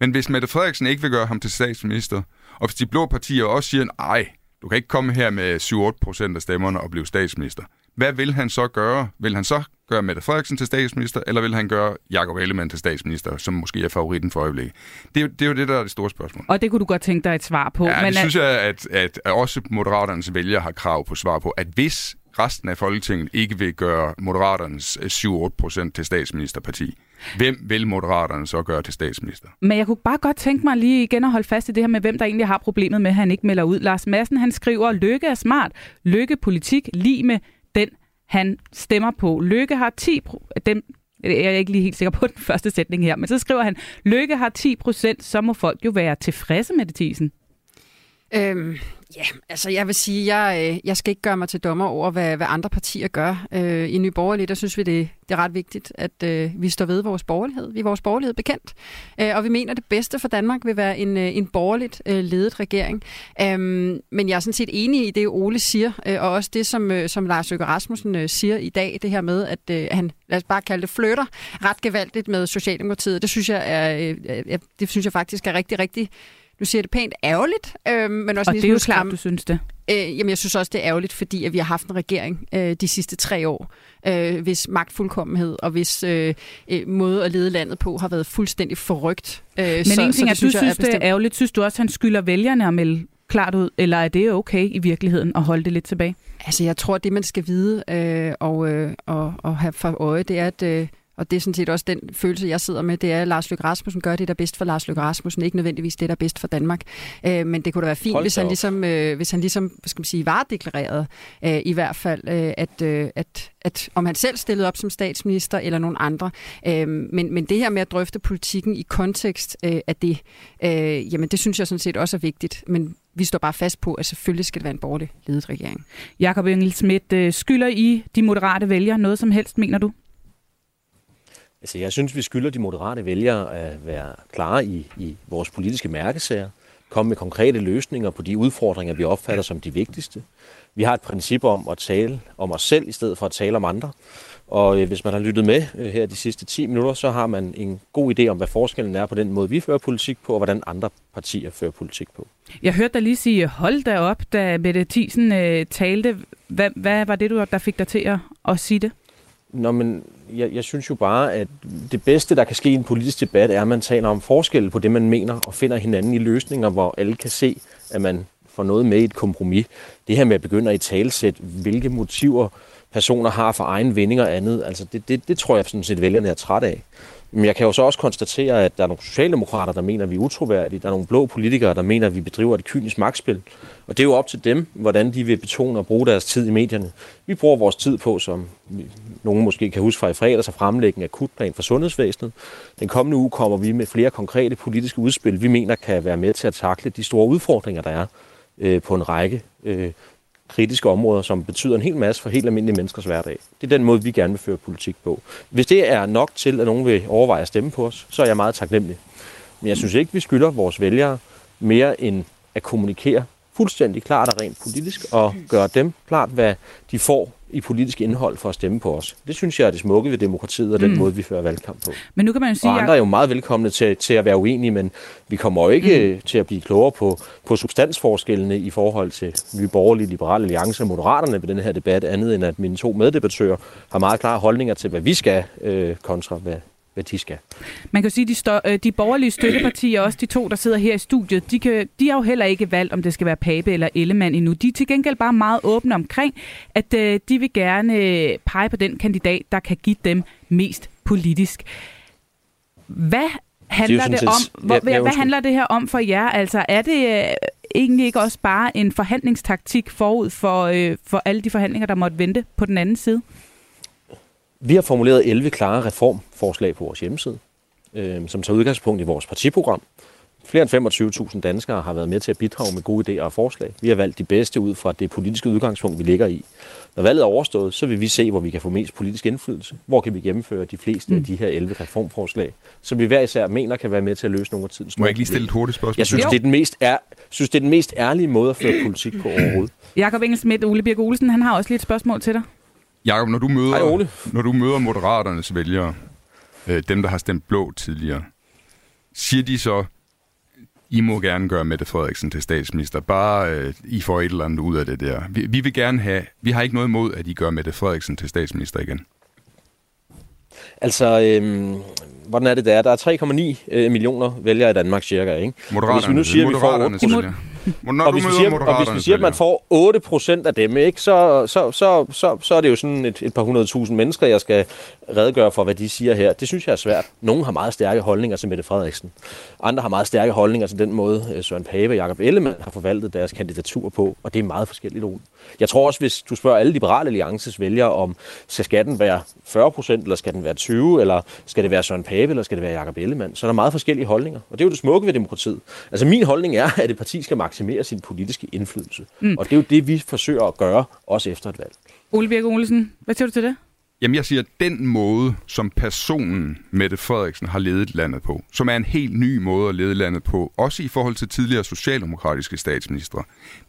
Men hvis Mette Frederiksen ikke vil gøre ham til statsminister, og hvis de blå partier også siger, nej, du kan ikke komme her med 7-8 procent af stemmerne og blive statsminister. Hvad vil han så gøre? Vil han så gøre Mette Frederiksen til statsminister, eller vil han gøre Jakob Ellemann til statsminister, som måske er favoritten for øjeblikket? Det er, det er jo det, der er det store spørgsmål.
Og det kunne du godt tænke dig et svar på.
Ja,
men
det synes jeg, at, at, at også Moderaternes vælgere har krav på svar på, at hvis resten af Folketinget ikke vil gøre Moderaternes 7-8 procent til statsministerparti, hvem vil Moderaterne så gøre til statsminister?
Men jeg kunne bare godt tænke mig lige igen at holde fast i det her med, hvem der egentlig har problemet med, at han ikke melder ud. Lars Madsen, han skriver, Lykke er smart. Lykke politik lige med han stemmer på. Lykke har 10 pro- dem, jeg er ikke lige helt sikker på den første sætning her, men så skriver han, Lykke har 10 procent, så må folk jo være tilfredse med det, Thiesen.
Øhm, ja, altså jeg vil sige, jeg, øh, jeg skal ikke gøre mig til dommer over, hvad, hvad andre partier gør. Øh, I Nye Borgerlige, der synes vi, det, det er ret vigtigt, at øh, vi står ved vores borgerlighed. Vi er vores borgerlighed bekendt, øh, og vi mener, at det bedste for Danmark vil være en, øh, en borgerligt øh, ledet regering. Øhm, men jeg er sådan set enig i det, Ole siger, øh, og også det, som, øh, som Lars Løkke Rasmussen øh, siger i dag, det her med, at øh, han, lad os bare kalde det flytter, ret gevaldigt med Socialdemokratiet. Det synes jeg, er, øh, øh det synes jeg faktisk er rigtig, rigtig nu siger jeg det pænt ærgerligt, øh, men også
Og det er jo klart,
skam-
du synes det.
Øh, jamen, jeg synes også, det er ærgerligt, fordi at vi har haft en regering øh, de sidste tre år, øh, hvis magtfuldkommenhed og hvis øh, øh, måde at lede landet på har været fuldstændig forrygt. Øh,
Men så, en ting er, du synes,
jeg
det er ærgerligt. Synes du også, han skylder vælgerne at melde klart ud, eller er det okay i virkeligheden at holde det lidt tilbage?
Altså, jeg tror, det, man skal vide øh, og, øh, og, og have for øje, det er, at... Øh, og det er sådan set også den følelse, jeg sidder med, det er, at Lars Løkke Rasmussen gør det, der er bedst for Lars Løkke Rasmussen, ikke nødvendigvis det, der er bedst for Danmark. Øh, men det kunne da være fint,
Hold
hvis han,
op.
ligesom, øh, hvis han ligesom, skal man sige, var deklareret, øh, i hvert fald, øh, at, øh, at, at om han selv stillede op som statsminister eller nogen andre. Øh, men, men det her med at drøfte politikken i kontekst øh, af det, øh, jamen det synes jeg sådan set også er vigtigt. Men vi står bare fast på, at selvfølgelig skal det være en borgerlig ledet regering.
Jakob Engel Schmidt, øh, skylder I de moderate vælgere noget som helst, mener du?
Altså, jeg synes, vi skylder de moderate vælgere at være klare i, i vores politiske mærkesager, komme med konkrete løsninger på de udfordringer, vi opfatter som de vigtigste. Vi har et princip om at tale om os selv, i stedet for at tale om andre. Og øh, hvis man har lyttet med øh, her de sidste 10 minutter, så har man en god idé om, hvad forskellen er på den måde, vi fører politik på, og hvordan andre partier fører politik på.
Jeg hørte dig lige sige, hold da op, da Mette Thiesen øh, talte. Hvad, hvad var det, du, der fik dig til at, at sige det?
Nå, men jeg, jeg synes jo bare, at det bedste, der kan ske i en politisk debat, er, at man taler om forskel på det, man mener, og finder hinanden i løsninger, hvor alle kan se, at man får noget med i et kompromis. Det her med at begynde at i talsæt, hvilke motiver personer har for egen vinding og andet, altså det, det, det tror jeg sådan set, vælgerne er træt af. Men jeg kan jo så også konstatere, at der er nogle socialdemokrater, der mener, at vi er utroværdige. Der er nogle blå politikere, der mener, at vi bedriver et kynisk magtspil. Og det er jo op til dem, hvordan de vil betone og bruge deres tid i medierne. Vi bruger vores tid på, som nogen måske kan huske fra i fredags, at fremlægge en akutplan for sundhedsvæsenet. Den kommende uge kommer vi med flere konkrete politiske udspil, vi mener kan være med til at takle de store udfordringer, der er øh, på en række øh, kritiske områder, som betyder en hel masse for helt almindelige menneskers hverdag. Det er den måde, vi gerne vil føre politik på. Hvis det er nok til, at nogen vil overveje at stemme på os, så er jeg meget taknemmelig. Men jeg synes ikke, vi skylder vores vælgere mere end at kommunikere fuldstændig klart og rent politisk, og gøre dem klart, hvad de får i politisk indhold for at stemme på os. Det synes jeg er det smukke ved demokratiet og den mm. måde, vi fører valgkamp på.
Men nu kan man jo sige,
Og andre er jo meget velkomne til, til at være uenige, men vi kommer jo ikke mm. til at blive klogere på, på substansforskellene i forhold til Nye Borgerlige, Liberale Alliance og Moderaterne ved den her debat, andet end at mine to meddebattører har meget klare holdninger til, hvad vi skal øh, kontra, hvad, hvad de skal.
Man kan jo sige, at de, stå, øh, de borgerlige støttepartier, også de to, der sidder her i studiet, de, kan, de har jo heller ikke valgt, om det skal være Pape eller Ellemann endnu. De er til gengæld bare meget åbne omkring, at øh, de vil gerne øh, pege på den kandidat, der kan give dem mest politisk. Hvad handler det,
sådan
om? Hvor,
Ja,
hvad,
ja,
hvad handler det her om for jer? Altså, er det øh, egentlig ikke også bare en forhandlingstaktik forud for, øh, for alle de forhandlinger, der måtte vente på den anden side?
Vi har formuleret 11 klare reformforslag på vores hjemmeside, øh, som tager udgangspunkt i vores partiprogram. Flere end 25.000 danskere har været med til at bidrage med gode idéer og forslag. Vi har valgt de bedste ud fra det politiske udgangspunkt, vi ligger i. Når valget er overstået, så vil vi se, hvor vi kan få mest politisk indflydelse. Hvor kan vi gennemføre de fleste mm. af de her 11 reformforslag, som vi hver især mener kan være med til at løse nogle af tidens
Må jeg ikke lige stille et hurtigt spørgsmål?
Jeg synes, det er, den mest er, synes, det er den mest ærlige måde at føre politik på overhovedet.
Jakob Engelsmidt, Ole Birk Olsen, han har også lige et spørgsmål til dig.
Jakob, når du møder,
Hej, Ole.
når du møder moderaternes vælgere, øh, dem der har stemt blå tidligere, siger de så, I må gerne gøre Mette Frederiksen til statsminister, bare øh, I får et eller andet ud af det der. Vi, vi vil gerne have, vi har ikke noget imod, at I gør Mette Frederiksen til statsminister igen.
Altså, øhm, hvordan er det der? Der er 3,9 øh, millioner vælgere i Danmark cirka, ikke?
Moderaterne,
Hvis vi nu siger, at vi får
Moderaternes vælgere. Når
og
du
hvis, siger, og hvis vi siger, at man får 8 procent af dem, ikke, så, så, så, så, så er det jo sådan et, et par hundredtusind mennesker, jeg skal redegøre for, hvad de siger her. Det synes jeg er svært. Nogle har meget stærke holdninger til Mette Frederiksen. Andre har meget stærke holdninger til den måde, øh, Søren Pape og Jacob Ellemann har forvaltet deres kandidatur på, og det er meget forskelligt, Ole. Jeg tror også, hvis du spørger alle liberale alliances vælgere om, skal skatten være 40 procent, eller skal den være 20, eller skal det være Søren Pape, eller skal det være Jacob Ellemann, så er der meget forskellige holdninger. Og det er jo det smukke ved demokratiet. Altså min holdning er, at et parti skal maksimere sin politiske indflydelse. Mm. Og det er jo det, vi forsøger at gøre, også efter et valg.
Ole Birk Olsen, hvad siger du til det?
Jamen jeg siger, at den måde, som personen Mette Frederiksen har ledet landet på, som er en helt ny måde at lede landet på, også i forhold til tidligere socialdemokratiske statsministre,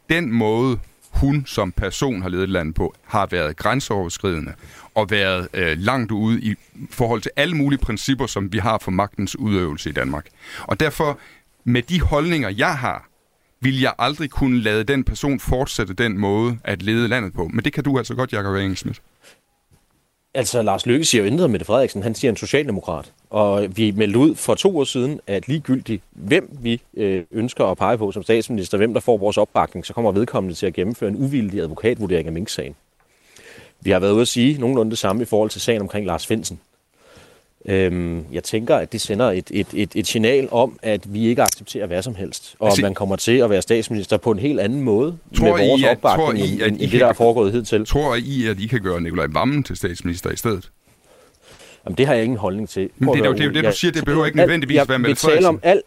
den måde, hun som person har ledet landet på, har været grænseoverskridende og været øh, langt ude i forhold til alle mulige principper, som vi har for magtens udøvelse i Danmark. Og derfor, med de holdninger, jeg har, vil jeg aldrig kunne lade den person fortsætte den måde at lede landet på. Men det kan du altså godt, Jacob Engelsmith.
Altså, Lars Løkke siger jo intet om Mette Frederiksen. Han siger en socialdemokrat. Og vi meldte ud for to år siden, at ligegyldigt hvem vi øh, ønsker at pege på som statsminister, hvem der får vores opbakning, så kommer vedkommende til at gennemføre en uvildig advokatvurdering af Mink-sagen. Vi har været ude at sige nogenlunde det samme i forhold til sagen omkring Lars Finsen. Øhm, jeg tænker, at det sender et, et, et, et signal om, at vi ikke accepterer hvad som helst. Og
Altså-
man kommer til at være statsminister på en helt anden måde
Tror
med vores
I, at-
opbakning,
tror I,
end,
at
end,
I
end
kan-
det, der er foregået hidtil.
Tror I, at I kan gøre Nikolaj Vammen til statsminister i stedet?
Jamen, det har jeg ingen holdning til.
Men det
høre,
det er jo det, du
Jeg
siger. Det behøver ikke nødvendigvis
jeg
være
vil tale om alt.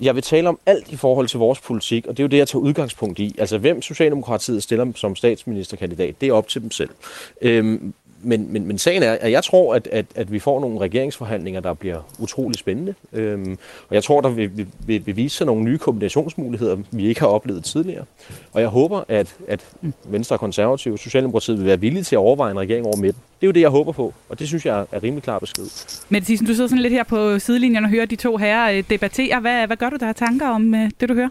Jeg vil tale om alt i forhold til vores politik, og det er jo det, jeg tager udgangspunkt i. Altså, hvem Socialdemokratiet stiller som statsministerkandidat, det er op til dem selv. Øhm, men, men, men sagen er, at jeg tror, at, at, at vi får nogle regeringsforhandlinger, der bliver utrolig spændende. Øhm, og jeg tror, der vil, vil, vil, vil vise sig nogle nye kombinationsmuligheder, vi ikke har oplevet tidligere. Og jeg håber, at, at Venstre Konservative og Socialdemokratiet vil være villige til at overveje en regering over midten. Det er jo det, jeg håber på, og det synes jeg er rimelig klar besked.
Men Thyssen, du sidder sådan lidt her på sidelinjen og hører de to herrer øh, debattere. Hvad, hvad gør du der tanker om øh, det, du hører?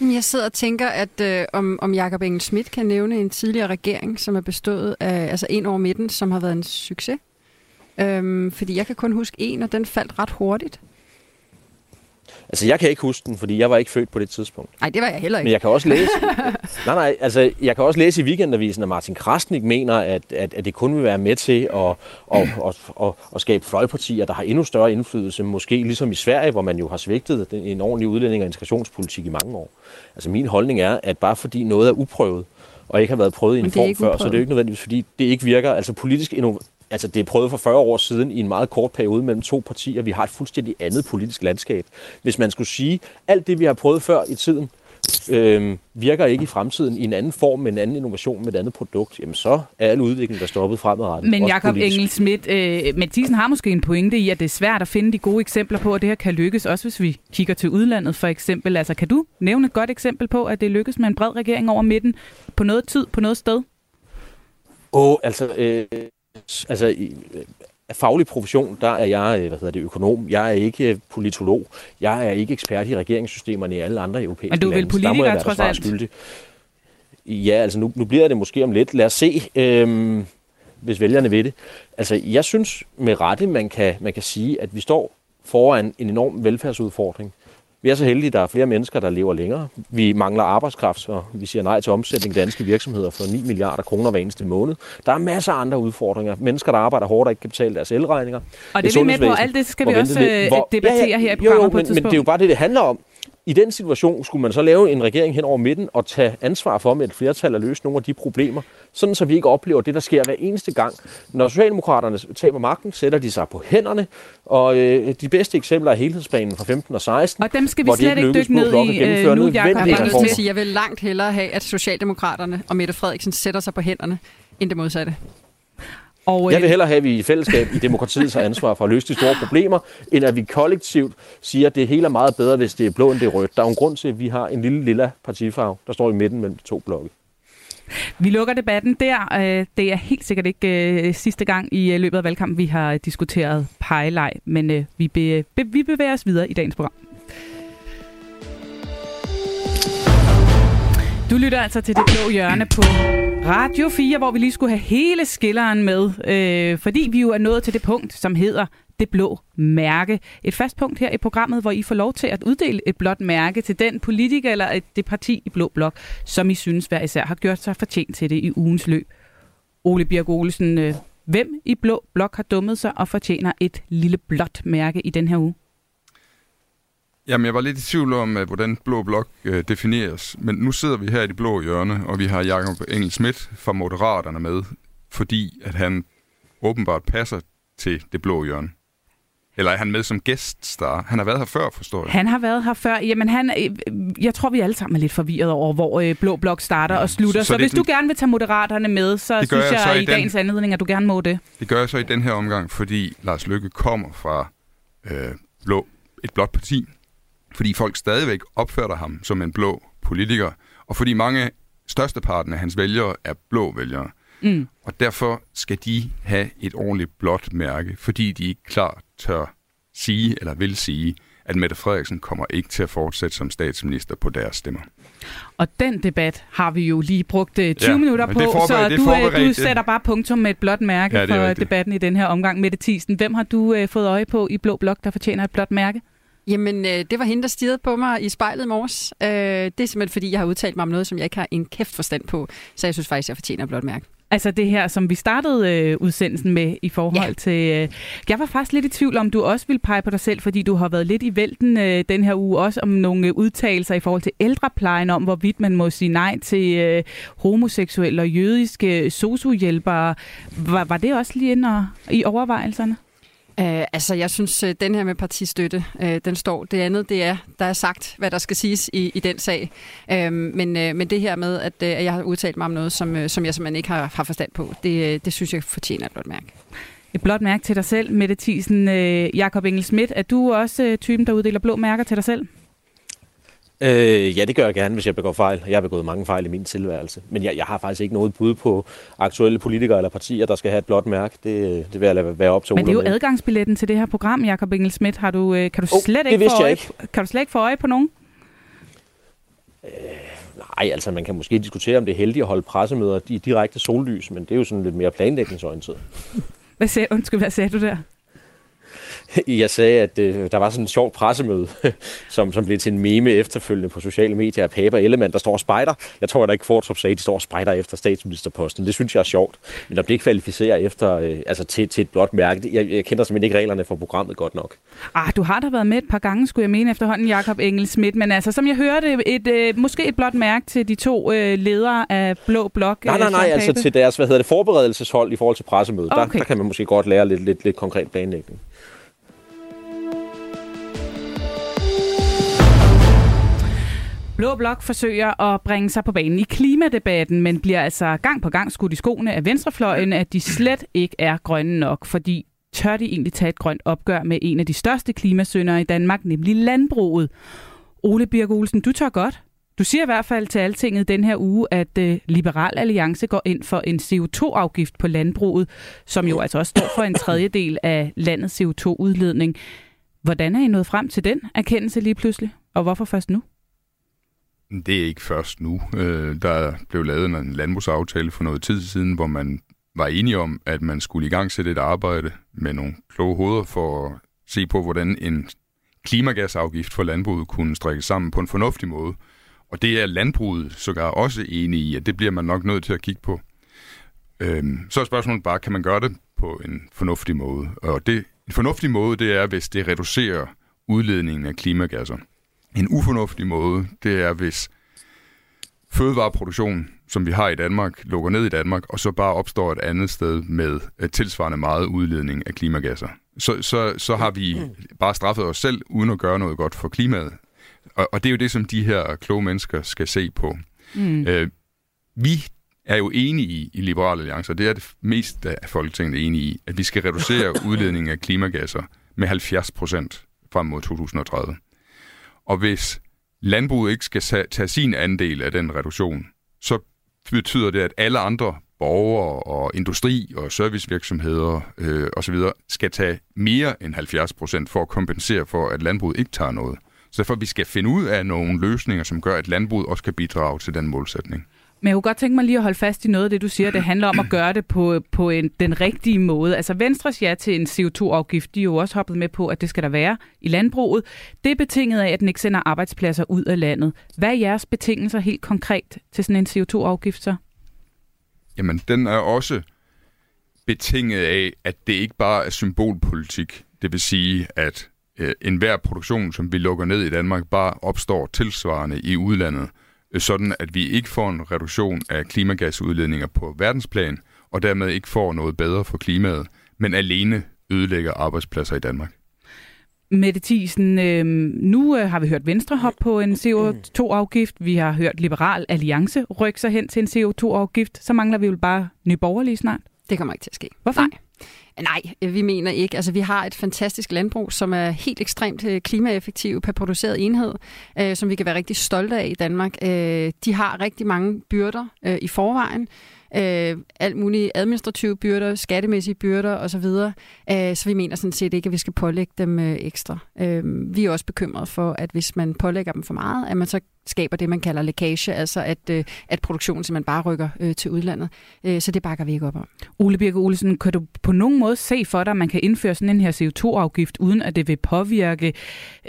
Jeg sidder og tænker, at øh, om, om Jakob Engel Schmidt kan nævne en tidligere regering, som er bestået af altså en over midten, som har været en succes. Øhm, fordi jeg kan kun huske en, og den faldt ret hurtigt.
Altså, jeg kan ikke huske den, fordi jeg var ikke født på det tidspunkt.
Nej, det var jeg heller
Men
ikke.
jeg kan også læse, nej, nej, altså, jeg kan også læse i weekendavisen, at Martin Krasnik mener, at, at, at det kun vil være med til at, at, at, at, at skabe fløjpartier, der har endnu større indflydelse, måske ligesom i Sverige, hvor man jo har svigtet en ordentlig udlænding og integrationspolitik i mange år. Altså min holdning er, at bare fordi noget er uprøvet, og ikke har været prøvet i
Men
en form før, så det er jo ikke nødvendigvis, fordi det ikke virker. Altså politisk Altså, det er prøvet for 40 år siden i en meget kort periode mellem to partier. Vi har et fuldstændig andet politisk landskab. Hvis man skulle sige, alt det, vi har prøvet før i tiden, øh, virker ikke i fremtiden i en anden form, med en anden innovation, med et andet produkt, jamen så er al udvikling der stoppet fremadrettet.
Men Jakob. Engel Schmidt, øh, Mette Thiesen har måske en pointe i, at det er svært at finde de gode eksempler på, at det her kan lykkes, også hvis vi kigger til udlandet for eksempel. Altså, kan du nævne et godt eksempel på, at det lykkes med en bred regering over midten på noget tid, på noget sted?
Åh, altså, øh, altså i, faglig profession, der er jeg, øh, hvad hedder det, økonom. Jeg er ikke øh, politolog. Jeg er ikke ekspert i regeringssystemerne i alle andre europæiske
Men du er vel
lande.
politiker, trods alt?
skyldig. Ja, altså nu, nu bliver det måske om lidt. Lad os se, øh, hvis vælgerne vil det. Altså, jeg synes med rette, man kan, man kan sige, at vi står foran en enorm velfærdsudfordring. Vi er så heldige, at der er flere mennesker, der lever længere. Vi mangler arbejdskraft, og vi siger nej til omsætning af danske virksomheder for 9 milliarder kroner hver eneste måned. Der er masser af andre udfordringer. Mennesker, der arbejder hårdt og ikke kan betale deres elregninger.
Og det
Et
er vi med på, alt det skal vi også øh,
hvor-
debattere
ja, ja,
her i
jo, jo,
programmet på et
men, men det er jo
tidspunkt.
bare det, det handler om. I den situation skulle man så lave en regering hen over midten og tage ansvar for med et flertal at løse nogle af de problemer, sådan så vi ikke oplever det, der sker hver eneste gang. Når Socialdemokraterne taber magten, sætter de sig på hænderne, og øh, de bedste eksempler er helhedsplanen fra 15 og 16.
Og dem skal vi slet ikke dykke ned i øh, nu, Jacob.
Jeg vil sige, jeg vil langt hellere have, at Socialdemokraterne og Mette Frederiksen sætter sig på hænderne, end det modsatte.
Og, jeg vil øh, hellere have, at vi i fællesskab i demokratiet har ansvar for at løse de store problemer, end at vi kollektivt siger, at det hele er meget bedre, hvis det er blå end det er rødt. Der er jo en grund til, at vi har en lille lilla partifarve, der står i midten mellem de to blokke.
Vi lukker debatten der. Øh, det er helt sikkert ikke øh, sidste gang i løbet af valgkampen, vi har diskuteret pejleg, men vi bevæger os videre i dagens program. Du lytter altså til det blå hjørne på Radio 4, hvor vi lige skulle have hele skilleren med, øh, fordi vi jo er nået til det punkt, som hedder det blå mærke. Et fast punkt her i programmet, hvor I får lov til at uddele et blåt mærke til den politiker eller et, det parti i Blå Blok, som I synes hver især har gjort sig fortjent til det i ugens løb. Ole Birk Olsen, øh, hvem i Blå Blok har dummet sig og fortjener et lille blåt mærke i den her uge?
Jamen, jeg var lidt i tvivl om, at, hvordan blå blok øh, defineres. Men nu sidder vi her i det blå hjørne, og vi har Jakob Engel Schmidt fra Moderaterne med, fordi at han åbenbart passer til det blå hjørne. Eller er han med som gæststar? Han har været her før, forstår jeg.
Han har været her før. Jamen, han, øh, jeg tror, vi alle sammen er lidt forvirret over, hvor øh, Blå Blok starter ja, og slutter. Så, så, så hvis du gerne vil tage Moderaterne med, så synes jeg, jeg i, i den, dagens anledning, at du gerne må det.
Det gør jeg så i den her omgang, fordi Lars Lykke kommer fra øh, blå, et blåt parti, fordi folk stadigvæk opfatter ham som en blå politiker, og fordi mange størsteparten af hans vælgere er blå vælgere. Mm. Og derfor skal de have et ordentligt blåt mærke, fordi de ikke klart tør sige eller vil sige, at Mette Frederiksen kommer ikke til at fortsætte som statsminister på deres stemmer.
Og den debat har vi jo lige brugt 20 øh, ja, minutter på, så du, øh, du sætter bare punktum med et blåt mærke ja, for debatten i den her omgang. Mette Thiesen, hvem har du uh, fået øje på i Blå Blok, der fortjener et blåt mærke?
Jamen, øh, det var hende, der stirrede på mig i spejlet i morges. Øh, det er simpelthen, fordi jeg har udtalt mig om noget, som jeg ikke har en kæft forstand på. Så jeg synes faktisk, jeg fortjener blot mærke.
Altså det her, som vi startede øh, udsendelsen med i forhold ja. til... Øh, jeg var faktisk lidt i tvivl om, du også ville pege på dig selv, fordi du har været lidt i vælten øh, den her uge, også om nogle øh, udtalelser i forhold til ældreplejen, om hvorvidt man må sige nej til øh, homoseksuelle og jødiske sosuhjælpere. Var, var det også lige inde i overvejelserne?
Uh, altså, jeg synes, uh, den her med partistøtte, uh, den står. Det andet, det er, der er sagt, hvad der skal siges i, i den sag. Uh, men, uh, men det her med, at, uh, at jeg har udtalt mig om noget, som, uh, som jeg simpelthen ikke har, har forstand på, det, uh, det synes jeg fortjener et blot mærke.
Et blot mærke til dig selv, Mette Thiesen. Uh, Jakob Engel Schmidt, er du også uh, typen, der uddeler blå mærker til dig selv?
Øh, ja, det gør jeg gerne, hvis jeg begår fejl. Jeg har begået mange fejl i min tilværelse. Men jeg, jeg har faktisk ikke noget bud på aktuelle politikere eller partier, der skal have et blåt mærke. Det, det vil jeg lade være op til
Men det er jo adgangsbilletten til det her program, Jakob Engel Schmidt. Har du, øh, kan, du oh, slet ikke få øje, ikke. kan du slet ikke få øje på nogen?
Øh, nej, altså man kan måske diskutere, om det er heldigt at holde pressemøder i direkte sollys, men det er jo sådan lidt mere planlægningsorienteret.
Hvad sagde, undskyld, hvad sagde du der?
Jeg sagde, at øh, der var sådan en sjov pressemøde, som, som blev til en meme efterfølgende på sociale medier af Pape og Ellemann, der står spejder. Jeg tror, at ikke Fortrup sagde, at de står spejder efter statsministerposten. Det synes jeg er sjovt. Men om det ikke kvalificerer efter, øh, altså til, til et blot mærke, jeg, jeg kender simpelthen ikke reglerne for programmet godt nok.
Ah, du har da været med et par gange, skulle jeg mene efterhånden, Jakob Engel Schmidt. Men altså, som jeg hørte, et, øh, måske et blot mærke til de to øh, ledere af Blå Blok.
Nej, nej, nej, øh, altså til deres hvad hedder det, forberedelseshold i forhold til pressemødet. Okay. Der, der kan man måske godt lære lidt, lidt, lidt konkret planlægning.
Blå Blok forsøger at bringe sig på banen i klimadebatten, men bliver altså gang på gang skudt i skoene af venstrefløjen, at de slet ikke er grønne nok, fordi tør de egentlig tage et grønt opgør med en af de største klimasyndere i Danmark, nemlig landbruget. Ole Birk Olsen, du tør godt. Du siger i hvert fald til altinget den her uge, at øh, Liberal Alliance går ind for en CO2-afgift på landbruget, som jo altså også står for en tredjedel af landets CO2-udledning. Hvordan er I nået frem til den erkendelse lige pludselig, og hvorfor først nu?
Det er ikke først nu. Øh, der blev lavet en landbrugsaftale for noget tid siden, hvor man var enige om, at man skulle i gang sætte et arbejde med nogle kloge hoveder for at se på, hvordan en klimagasafgift for landbruget kunne strikkes sammen på en fornuftig måde. Og det er landbruget sågar også enige i, at det bliver man nok nødt til at kigge på. Øhm, så er spørgsmålet bare, kan man gøre det på en fornuftig måde? Og det, en fornuftig måde, det er, hvis det reducerer udledningen af klimagasser. En ufornuftig måde, det er, hvis fødevareproduktion, som vi har i Danmark, lukker ned i Danmark, og så bare opstår et andet sted med tilsvarende meget udledning af klimagasser. Så, så, så har vi bare straffet os selv, uden at gøre noget godt for klimaet. Og, og det er jo det, som de her kloge mennesker skal se på. Mm. Øh, vi er jo enige i, i Liberale Alliance, og det er det mest af Folketinget enige i, at vi skal reducere udledningen af klimagasser med 70 procent frem mod 2030. Og hvis landbruget ikke skal tage sin andel af den reduktion, så betyder det, at alle andre borgere og industri og servicevirksomheder øh, osv. skal tage mere end 70 procent for at kompensere for, at landbruget ikke tager noget. Så derfor vi skal finde ud af nogle løsninger, som gør, at landbruget også kan bidrage til den målsætning.
Men jeg kunne godt tænke mig lige at holde fast i noget af det, du siger. Det handler om at gøre det på, på en, den rigtige måde. Altså Venstres ja til en CO2-afgift, de er jo også hoppet med på, at det skal der være i landbruget. Det er betinget af, at den ikke sender arbejdspladser ud af landet. Hvad er jeres betingelser helt konkret til sådan en CO2-afgift så?
Jamen, den er også betinget af, at det ikke bare er symbolpolitik. Det vil sige, at øh, enhver produktion, som vi lukker ned i Danmark, bare opstår tilsvarende i udlandet sådan at vi ikke får en reduktion af klimagasudledninger på verdensplan, og dermed ikke får noget bedre for klimaet, men alene ødelægger arbejdspladser i Danmark.
Mette Thiesen, øh, nu øh, har vi hørt Venstre hoppe på en CO2-afgift. Vi har hørt Liberal Alliance rykke sig hen til en CO2-afgift. Så mangler vi jo bare Nye Borgerlige snart.
Det kommer ikke til at ske.
Hvorfor?
Nej. Nej, øh, vi mener ikke. Altså, vi har et fantastisk landbrug, som er helt ekstremt øh, klimaeffektivt per produceret enhed, øh, som vi kan være rigtig stolte af i Danmark. Øh, de har rigtig mange byrder øh, i forvejen øh, alt mulige administrative byrder, skattemæssige byrder osv. Øh, så vi mener sådan set ikke, at vi skal pålægge dem øh, ekstra. Øh, vi er også bekymrede for, at hvis man pålægger dem for meget, at man så skaber det, man kalder lækage, altså at, øh, at produktionen simpelthen bare rykker øh, til udlandet. Øh, så det bakker vi ikke op om.
Ole Birke Olesen, kan du på nogen måde se for dig, at man kan indføre sådan en her CO2-afgift, uden at det vil påvirke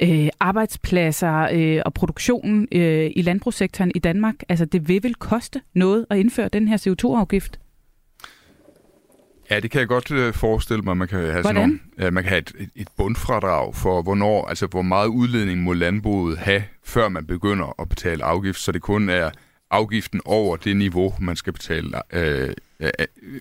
øh, arbejdspladser øh, og produktionen øh, i landbrugssektoren i Danmark? Altså det vil vel koste noget at indføre den her CO2-afgift?
Ja, det kan jeg godt øh, forestille mig. Man kan have,
sådan
nogle, man kan have et, et bundfradrag for, hvornår, altså hvor meget udledning må landbruget have, før man begynder at betale afgift, så det kun er afgiften over det niveau, man skal betale, øh, øh,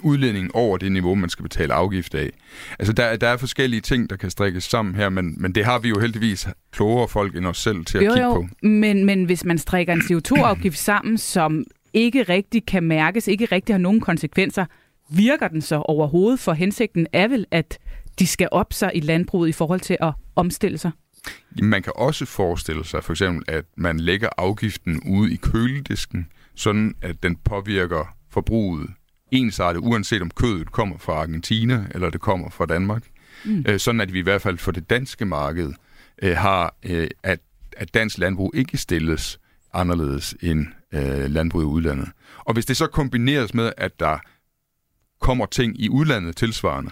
udledningen over det niveau, man skal betale afgift af. Altså der, der er forskellige ting, der kan strikkes sammen her, men, men det har vi jo heldigvis klogere folk end os selv til at
jo,
kigge
jo,
på.
Men, men hvis man strikker en CO2-afgift sammen, som ikke rigtig kan mærkes, ikke rigtig har nogen konsekvenser, virker den så overhovedet? For hensigten er vel, at de skal op sig i landbruget i forhold til at omstille sig?
Man kan også forestille sig for eksempel, at man lægger afgiften ude i køledisken, sådan at den påvirker forbruget ensartet, uanset om kødet kommer fra Argentina eller det kommer fra Danmark. Mm. Øh, sådan at vi i hvert fald for det danske marked øh, har, øh, at, at dansk landbrug ikke stilles anderledes end øh, landbrug i udlandet. Og hvis det så kombineres med, at der kommer ting i udlandet tilsvarende.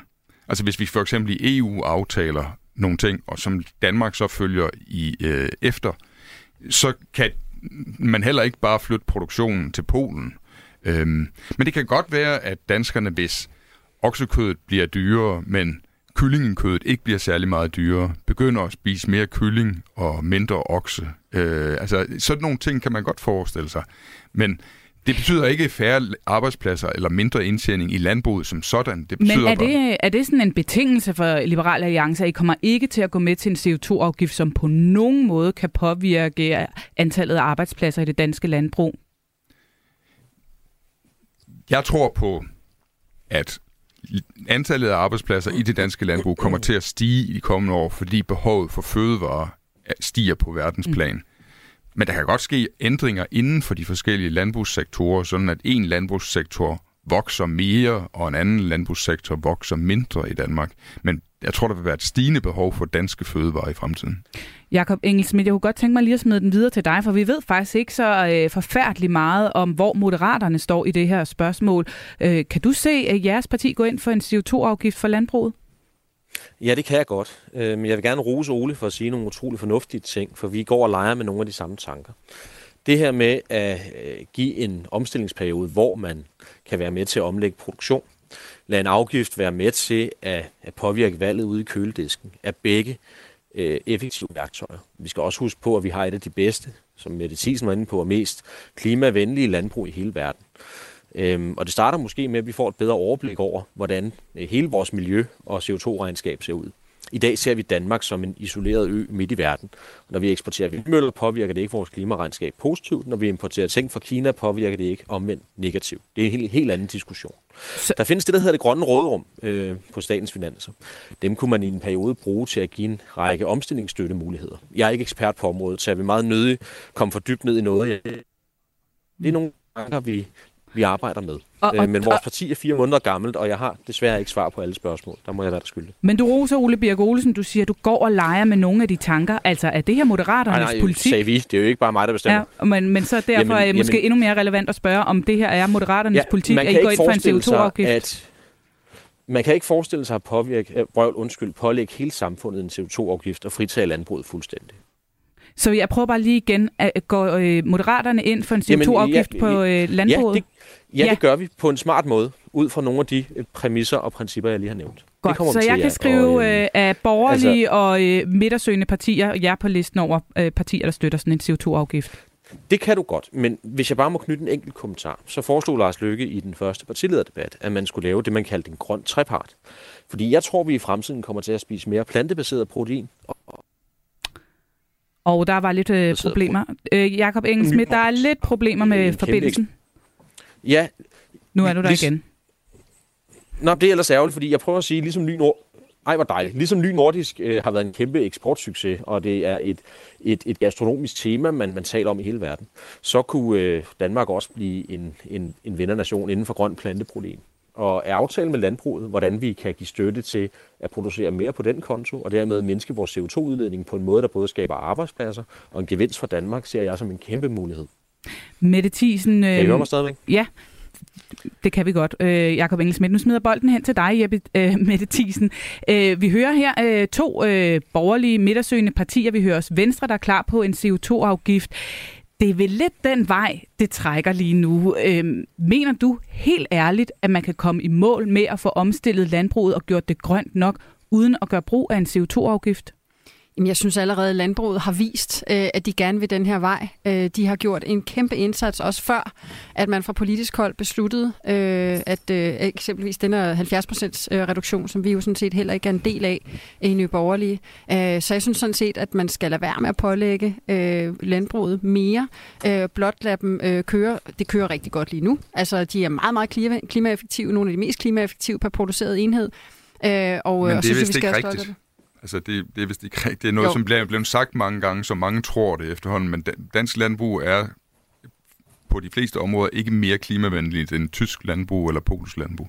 Altså hvis vi for eksempel i EU aftaler nogle ting, og som Danmark så følger i øh, efter, så kan man heller ikke bare flytte produktionen til Polen. Øhm, men det kan godt være, at danskerne, hvis oksekødet bliver dyrere, men kyllingekødet ikke bliver særlig meget dyrere, begynder at spise mere kylling og mindre okse. Øh, altså sådan nogle ting kan man godt forestille sig. Men det betyder ikke færre arbejdspladser eller mindre indtjening i landbruget som sådan. Det betyder
Men er det,
bare...
er det sådan en betingelse for Liberale Alliance, at I kommer ikke til at gå med til en CO2-afgift, som på nogen måde kan påvirke antallet af arbejdspladser i det danske landbrug?
Jeg tror på, at antallet af arbejdspladser i det danske landbrug kommer til at stige i de kommende år, fordi behovet for fødevarer stiger på verdensplan. Mm. Men der kan godt ske ændringer inden for de forskellige landbrugssektorer, sådan at en landbrugssektor vokser mere, og en anden landbrugssektor vokser mindre i Danmark. Men jeg tror, der vil være et stigende behov for danske fødevarer i fremtiden.
Jakob Engelsmidt, jeg kunne godt tænke mig lige at smide den videre til dig, for vi ved faktisk ikke så øh, forfærdeligt meget om, hvor moderaterne står i det her spørgsmål. Øh, kan du se, at jeres parti går ind for en CO2-afgift for landbruget?
Ja, det kan jeg godt. Men jeg vil gerne rose Ole for at sige nogle utrolig fornuftige ting, for vi går og leger med nogle af de samme tanker. Det her med at øh, give en omstillingsperiode, hvor man kan være med til at omlægge produktion, lade en afgift være med til at, at påvirke valget ude i køledisken, er begge øh, effektive værktøjer. Vi skal også huske på, at vi har et af de bedste, som Mette Thiesen var inde på, og mest klimavenlige landbrug i hele verden. Øhm, og det starter måske med, at vi får et bedre overblik over, hvordan øh, hele vores miljø- og CO2-regnskab ser ud. I dag ser vi Danmark som en isoleret ø midt i verden. Når vi eksporterer vindmøller, påvirker det ikke vores klimaregnskab positivt. Når vi importerer ting fra Kina, påvirker det ikke omvendt negativt. Det er en helt, helt anden diskussion. Så... Der findes det, der hedder det grønne råderum øh, på statens finanser. Dem kunne man i en periode bruge til at give en række omstillingsstøttemuligheder. Jeg er ikke ekspert på området, så jeg vil meget nødig komme for dybt ned i noget. Det er nogle gange, vi, vi arbejder med. Og, og, øh, men vores parti er fire måneder gammelt, og jeg har desværre ikke svar på alle spørgsmål. Der må jeg være der skyldig.
Men du roser Ole Birk Olsen, du siger, at du går og leger med nogle af de tanker. Altså, er det her moderaternes nej, nej, politik?
sagde vi. Det er jo ikke bare mig, der bestemmer.
Ja, men, men så derfor jamen, er det måske jamen, endnu mere relevant at spørge, om det her er moderaternes ja, politik, at I går ind for en CO2-afgift? At
man kan ikke forestille sig at påvirke, brøvl, undskyld, pålægge hele samfundet en CO2-afgift og fritage landbruget fuldstændig.
Så jeg prøver bare lige igen, at gå øh, moderaterne ind for en CO2-afgift ja, på øh, landbruget?
Ja det, ja, ja, det gør vi på en smart måde, ud fra nogle af de øh, præmisser og principper, jeg lige har nævnt.
Godt, så jeg til, kan skrive og, øh, af borgerlige altså, og øh, midtersøgende partier, og jeg på listen over øh, partier, der støtter sådan en CO2-afgift.
Det kan du godt, men hvis jeg bare må knytte en enkelt kommentar, så foreslog Lars Løkke i den første partilederdebat, at man skulle lave det, man kaldte en grøn trepart. Fordi jeg tror, vi i fremtiden kommer til at spise mere plantebaseret protein og
og der var lidt øh, problemer. Øh, Jakob Engelsmidt, der er lidt problemer med forbindelsen.
Ja.
Nu er du der igen.
Nå, det er ellers ærgerligt, fordi jeg prøver at sige, ligesom Ly Nord... Ej, hvor dejligt. Ligesom Ly Nordisk øh, har været en kæmpe eksportsucces, og det er et, et, et gastronomisk tema, man, man taler om i hele verden, så kunne øh, Danmark også blive en, en, en vindernation inden for grøn planteprotein og er aftalen med landbruget, hvordan vi kan give støtte til at producere mere på den konto, og dermed mindske vores CO2-udledning på en måde, der både skaber arbejdspladser og en gevinst for Danmark, ser jeg som en kæmpe mulighed.
Mette Thiesen...
Øh, kan I høre mig stadigvæk?
Ja, det kan vi godt. Øh, Jakob Engelsmidt, nu smider bolden hen til dig, Jeppe øh, Mette Thiesen. Øh, vi hører her øh, to øh, borgerlige midtersøgende partier. Vi hører også Venstre, der er klar på en CO2-afgift. Det er vel lidt den vej, det trækker lige nu. Øhm, mener du helt ærligt, at man kan komme i mål med at få omstillet landbruget og gjort det grønt nok, uden at gøre brug af en CO2-afgift?
Jamen, jeg synes allerede, at landbruget har vist, øh, at de gerne vil den her vej. Øh, de har gjort en kæmpe indsats også før, at man fra politisk hold besluttede, øh, at eksempelvis den her 70% reduktion, som vi jo sådan set heller ikke er en del af i Nye Borgerlige. Så jeg synes sådan set, at man skal lade være med at pålægge landbruget mere. Blot lade dem køre. Det kører rigtig godt lige nu. Altså, de er meget, meget klimaeffektive. Nogle af de mest klimaeffektive per produceret enhed. Og,
Men det og så synes, vi skal ikke rigtigt. Det. Altså, det, det er vist ikke rigtigt. Det er noget, jo. som bliver blevet sagt mange gange, så mange tror det efterhånden, men dansk landbrug er på de fleste områder ikke mere klimavenligt end tysk landbrug eller polsk landbrug.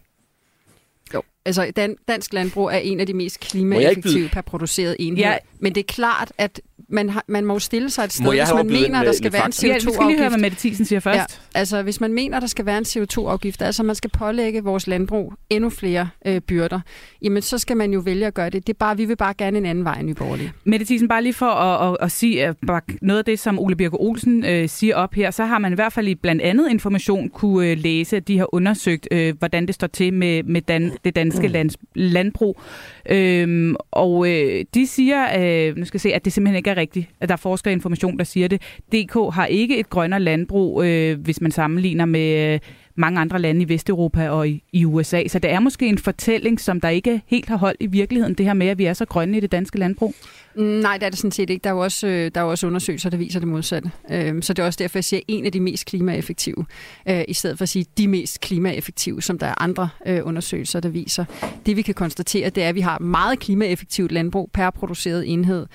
Jo, altså dan, dansk landbrug er en af de mest klimaeffektive per produceret enhed. Ja. Men det er klart, at man, har, man må stille sig et sted, hvis man mener, der skal være en CO2-afgift. Ja, vi skal lige
høre, hvad Mette Thiesen siger først. Ja,
altså, hvis man mener, der skal være en CO2-afgift, altså man skal pålægge vores landbrug endnu flere øh, byrder, jamen så skal man jo vælge at gøre det. Det er bare, vi vil bare gerne en anden vej end Borgerlige.
Mette Thiesen, bare lige for at, at, at sige at noget af det, som Ole Birke Olsen øh, siger op her, så har man i hvert fald i blandt andet information kunne øh, læse, at de har undersøgt, øh, hvordan det står til med, med dan, det danske mm. lands, landbrug. Øhm, og øh, de siger, øh, nu skal jeg se, at det simpelthen ikke er rigtigt, at der er forskerinformation, der siger det. DK har ikke et grønnere landbrug, øh, hvis man sammenligner med øh, mange andre lande i Vesteuropa og i, i USA. Så det er måske en fortælling, som der ikke helt har holdt i virkeligheden, det her med, at vi er så grønne i det danske landbrug.
Nej, det er det sådan set ikke. Der er jo også, øh, der er jo også undersøgelser, der viser det modsatte. Øhm, så det er også derfor, jeg siger en af de mest klimaeffektive, øh, i stedet for at sige de mest klimaeffektive, som der er andre øh, undersøgelser, der viser. Det vi kan konstatere, det er, at vi har meget klimaeffektivt landbrug per produceret enhed,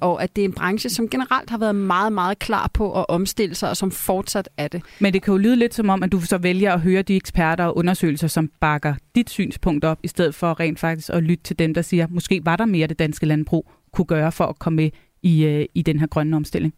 og at det er en branche, som generelt har været meget, meget klar på at omstille sig, og som fortsat er det.
Men det kan jo lyde lidt som om, at du så vælger at høre de eksperter og undersøgelser, som bakker dit synspunkt op, i stedet for rent faktisk at lytte til dem, der siger, måske var der mere det danske landbrug, kunne gøre for at komme med i, øh, i den her grønne omstilling?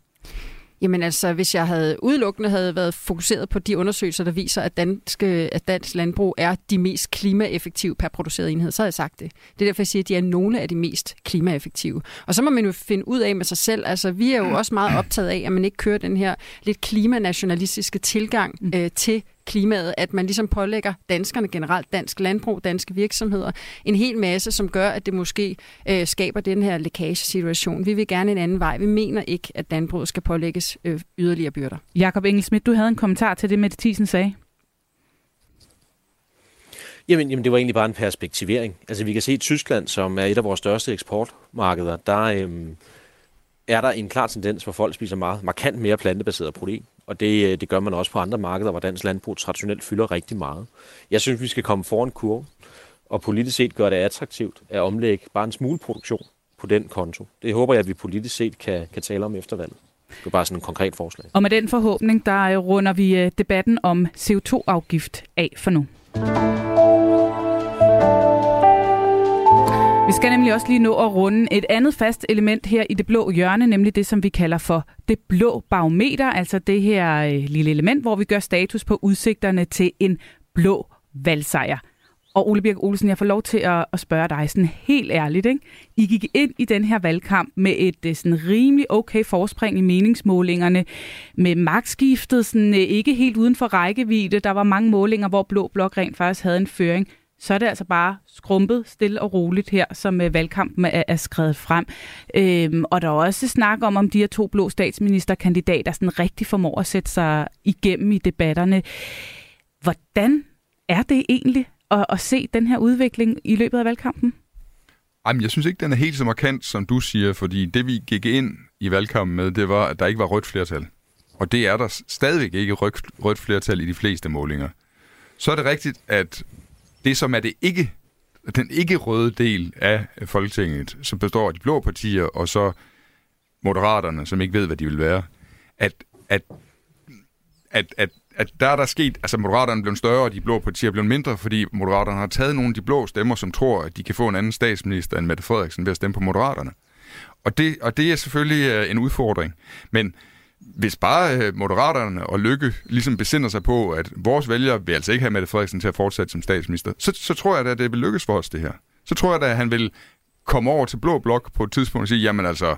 Jamen altså, hvis jeg havde udelukkende havde været fokuseret på de undersøgelser, der viser, at, danske, at dansk landbrug er de mest klimaeffektive per produceret enhed, så havde jeg sagt det. Det er derfor, jeg siger, at de er nogle af de mest klimaeffektive. Og så må man jo finde ud af med sig selv. Altså, vi er jo også meget optaget af, at man ikke kører den her lidt klimanationalistiske tilgang mm. øh, til klimaet, at man ligesom pålægger danskerne generelt, dansk landbrug, danske virksomheder, en hel masse, som gør, at det måske øh, skaber den her lækagesituation. Vi vil gerne en anden vej. Vi mener ikke, at landbruget skal pålægges øh, yderligere byrder.
Jakob Engelsmidt, du havde en kommentar til det, Mette Thiesen sagde.
Jamen, jamen, det var egentlig bare en perspektivering. Altså, vi kan se, at Tyskland, som er et af vores største eksportmarkeder, der øhm, er der en klar tendens, hvor folk spiser meget markant mere plantebaseret protein. Og det, øh, det gør man også på andre markeder, hvor dansk landbrug traditionelt fylder rigtig meget. Jeg synes, vi skal komme foran kurven, og politisk set gøre det attraktivt at omlægge bare en smule produktion på den konto. Det håber jeg, at vi politisk set kan, kan tale om efter valget. Det er bare sådan en konkret forslag.
Og med den forhåbning, der øh, runder vi øh, debatten om CO2-afgift af for nu. Vi skal nemlig også lige nå at runde et andet fast element her i det blå hjørne, nemlig det, som vi kalder for det blå barometer, altså det her øh, lille element, hvor vi gør status på udsigterne til en blå valgsejr. Og Ole Birk Olsen, jeg får lov til at, at spørge dig sådan helt ærligt. Ikke? I gik ind i den her valgkamp med et øh, sådan rimelig okay forspring i meningsmålingerne, med magtskiftet sådan, øh, ikke helt uden for rækkevidde. Der var mange målinger, hvor Blå Blok rent faktisk havde en føring så er det altså bare skrumpet stille og roligt her, som øh, valgkampen er, er skrevet frem. Øhm, og der er også snak om, om de her to blå statsministerkandidater sådan rigtig formår at sætte sig igennem i debatterne. Hvordan er det egentlig at, at se den her udvikling i løbet af valgkampen?
Jamen, jeg synes ikke, den er helt så markant, som du siger, fordi det, vi gik ind i valgkampen med, det var, at der ikke var rødt flertal. Og det er der stadigvæk ikke rødt, rødt flertal i de fleste målinger. Så er det rigtigt, at det, som er det ikke, den ikke røde del af Folketinget, som består af de blå partier, og så moderaterne, som ikke ved, hvad de vil være, at, at, at, at, at der er der sket, altså moderaterne blev større, og de blå partier blev mindre, fordi moderaterne har taget nogle af de blå stemmer, som tror, at de kan få en anden statsminister end Mette Frederiksen ved at stemme på moderaterne. Og det, og det er selvfølgelig øh, en udfordring. Men hvis bare øh, Moderaterne og Lykke ligesom besinder sig på, at vores vælgere vil altså ikke have Mette Frederiksen til at fortsætte som statsminister, så, så tror jeg da, at det vil lykkes for os, det her. Så tror jeg da, at han vil komme over til Blå Blok på et tidspunkt og sige, jamen altså,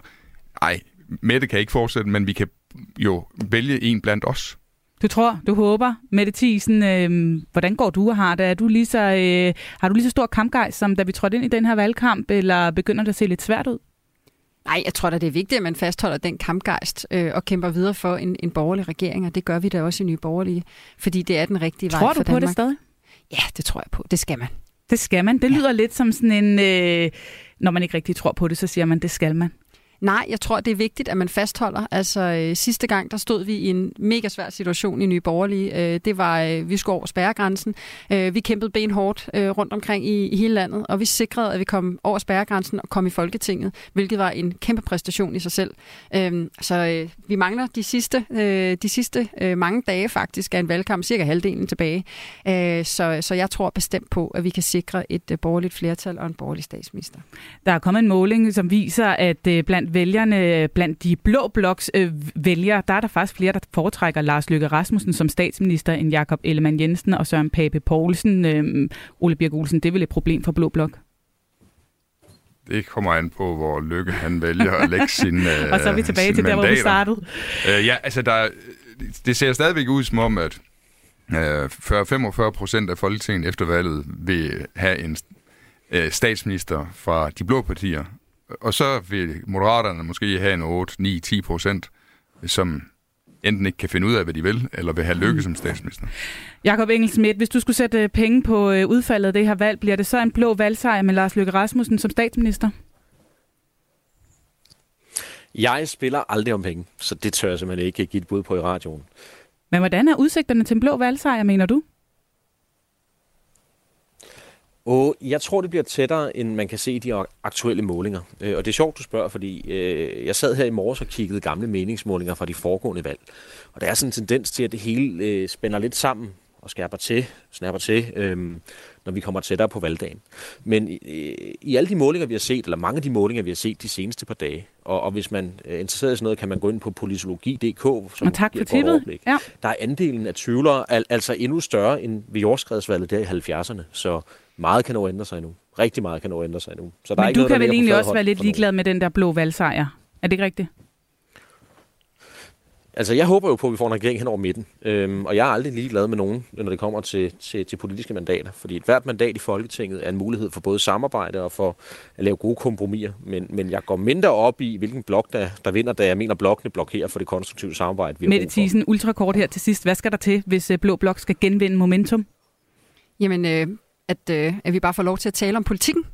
ej, Mette kan ikke fortsætte, men vi kan jo vælge en blandt os.
Du tror, du håber. Mette Thiesen, øh, hvordan går du og har det? Er du lige så, øh, har du lige så stor kampgejst, som da vi trådte ind i den her valgkamp, eller begynder det at se lidt svært ud?
Nej, jeg tror da, det er vigtigt, at man fastholder den kampgejst øh, og kæmper videre for en, en borgerlig regering, og det gør vi da også i Nye Borgerlige, fordi det er den rigtige
tror
vej for
Danmark. Tror du på det stadig?
Ja, det tror jeg på. Det skal man.
Det skal man. Det lyder ja. lidt som sådan en... Øh, når man ikke rigtig tror på det, så siger man, det skal man.
Nej, jeg tror, det er vigtigt, at man fastholder. Altså øh, sidste gang, der stod vi i en mega svær situation i Nye Borgerlige. Øh, det var, øh, vi skulle over spærregrænsen. Øh, vi kæmpede benhårdt øh, rundt omkring i, i hele landet, og vi sikrede, at vi kom over spærregrænsen og kom i Folketinget, hvilket var en kæmpe præstation i sig selv. Øh, så øh, vi mangler de sidste, øh, de sidste øh, mange dage faktisk af en valgkamp, cirka halvdelen tilbage. Øh, så, så jeg tror bestemt på, at vi kan sikre et øh, borgerligt flertal og en borgerlig statsminister.
Der er kommet en måling, som viser, at øh, blandt blandt vælgerne, blandt de blå bloks øh, vælgere, der er der faktisk flere, der foretrækker Lars Løkke Rasmussen som statsminister end Jakob Ellemann Jensen og Søren Pape Poulsen. Øh, Ole Birk Olsen, det er vel et problem for blå blok?
Det kommer an på, hvor Lykke han vælger at lægge sin øh,
Og så er vi tilbage til mandater. der, hvor vi startede.
Øh, ja, altså der, det ser stadigvæk ud som om, at øh, 40-45 procent af Folketinget efter valget vil have en øh, statsminister fra de blå partier, og så vil moderaterne måske have en 8, 9, 10 procent, som enten ikke kan finde ud af, hvad de vil, eller vil have lykke som statsminister.
Jakob Engelsmidt, hvis du skulle sætte øh, penge på øh, udfaldet af det her valg, bliver det så en blå valgsejr med Lars Løkke Rasmussen som statsminister?
Jeg spiller aldrig om penge, så det tør jeg simpelthen ikke give et bud på i radioen.
Men hvordan er udsigterne til en blå valgsejr, mener du?
Og jeg tror, det bliver tættere, end man kan se i de aktuelle målinger. Øh, og det er sjovt, du spørger, fordi øh, jeg sad her i morges og kiggede gamle meningsmålinger fra de foregående valg. Og der er sådan en tendens til, at det hele øh, spænder lidt sammen og skærper til, snapper til, øhm, når vi kommer tættere på valgdagen. Men øh, i alle de målinger, vi har set, eller mange af de målinger, vi har set de seneste par dage, og, og hvis man er interesseret i sådan noget, kan man gå ind på politologi.dk, som
og tak for tippet. Ja.
Der er andelen af tvivlere al, altså endnu større end ved jordskredsvalget der i 70'erne. Så meget kan nå ændre sig nu. Rigtig meget kan nå ændre sig nu. Så der
Men
er ikke
du
noget,
kan vel egentlig også være lidt ligeglad med den der blå valgsejr. Er det ikke rigtigt?
Altså, jeg håber jo på, at vi får en regering hen over midten. Øhm, og jeg er aldrig lige glad med nogen, når det kommer til, til, til politiske mandater. Fordi et hvert mandat i Folketinget er en mulighed for både samarbejde og for at lave gode kompromiser. Men, men jeg går mindre op i, hvilken blok, der, der vinder, da jeg mener, blokkene blokerer for det konstruktive samarbejde, vi har
Mette. Thiesen, ultrakort her til sidst. Hvad skal der til, hvis øh, Blå Blok skal genvinde momentum?
Jamen, øh, at, øh, at vi bare får lov til at tale om politikken,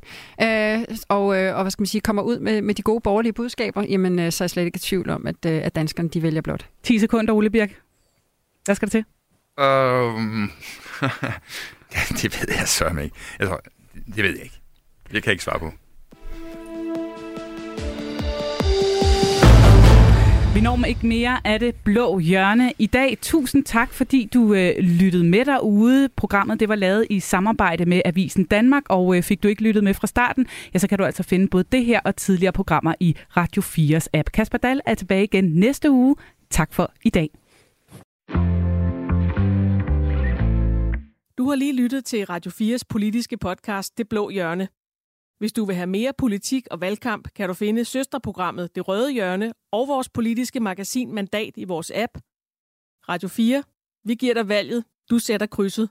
øh, og, øh, og hvad skal man sige, kommer ud med, med de gode borgerlige budskaber, jamen, øh, så er jeg slet ikke i tvivl om, at, øh, at danskerne de vælger blot.
10 sekunder, Ole Birk. Hvad skal der til?
Um, ja, det ved jeg så ikke. Tror, det ved jeg ikke. Det kan jeg ikke svare på.
Vi når ikke mere af det blå hjørne i dag. Tusind tak, fordi du øh, lyttede med derude. Programmet det var lavet i samarbejde med Avisen Danmark, og øh, fik du ikke lyttet med fra starten, ja, så kan du altså finde både det her og tidligere programmer i Radio 4's app. Kasper Dahl er tilbage igen næste uge. Tak for i dag.
Du har lige lyttet til Radio 4's politiske podcast Det Blå Hjørne. Hvis du vil have mere politik og valgkamp, kan du finde søsterprogrammet Det Røde Hjørne og vores politiske magasin Mandat i vores app. Radio 4. Vi giver dig valget. Du sætter krydset.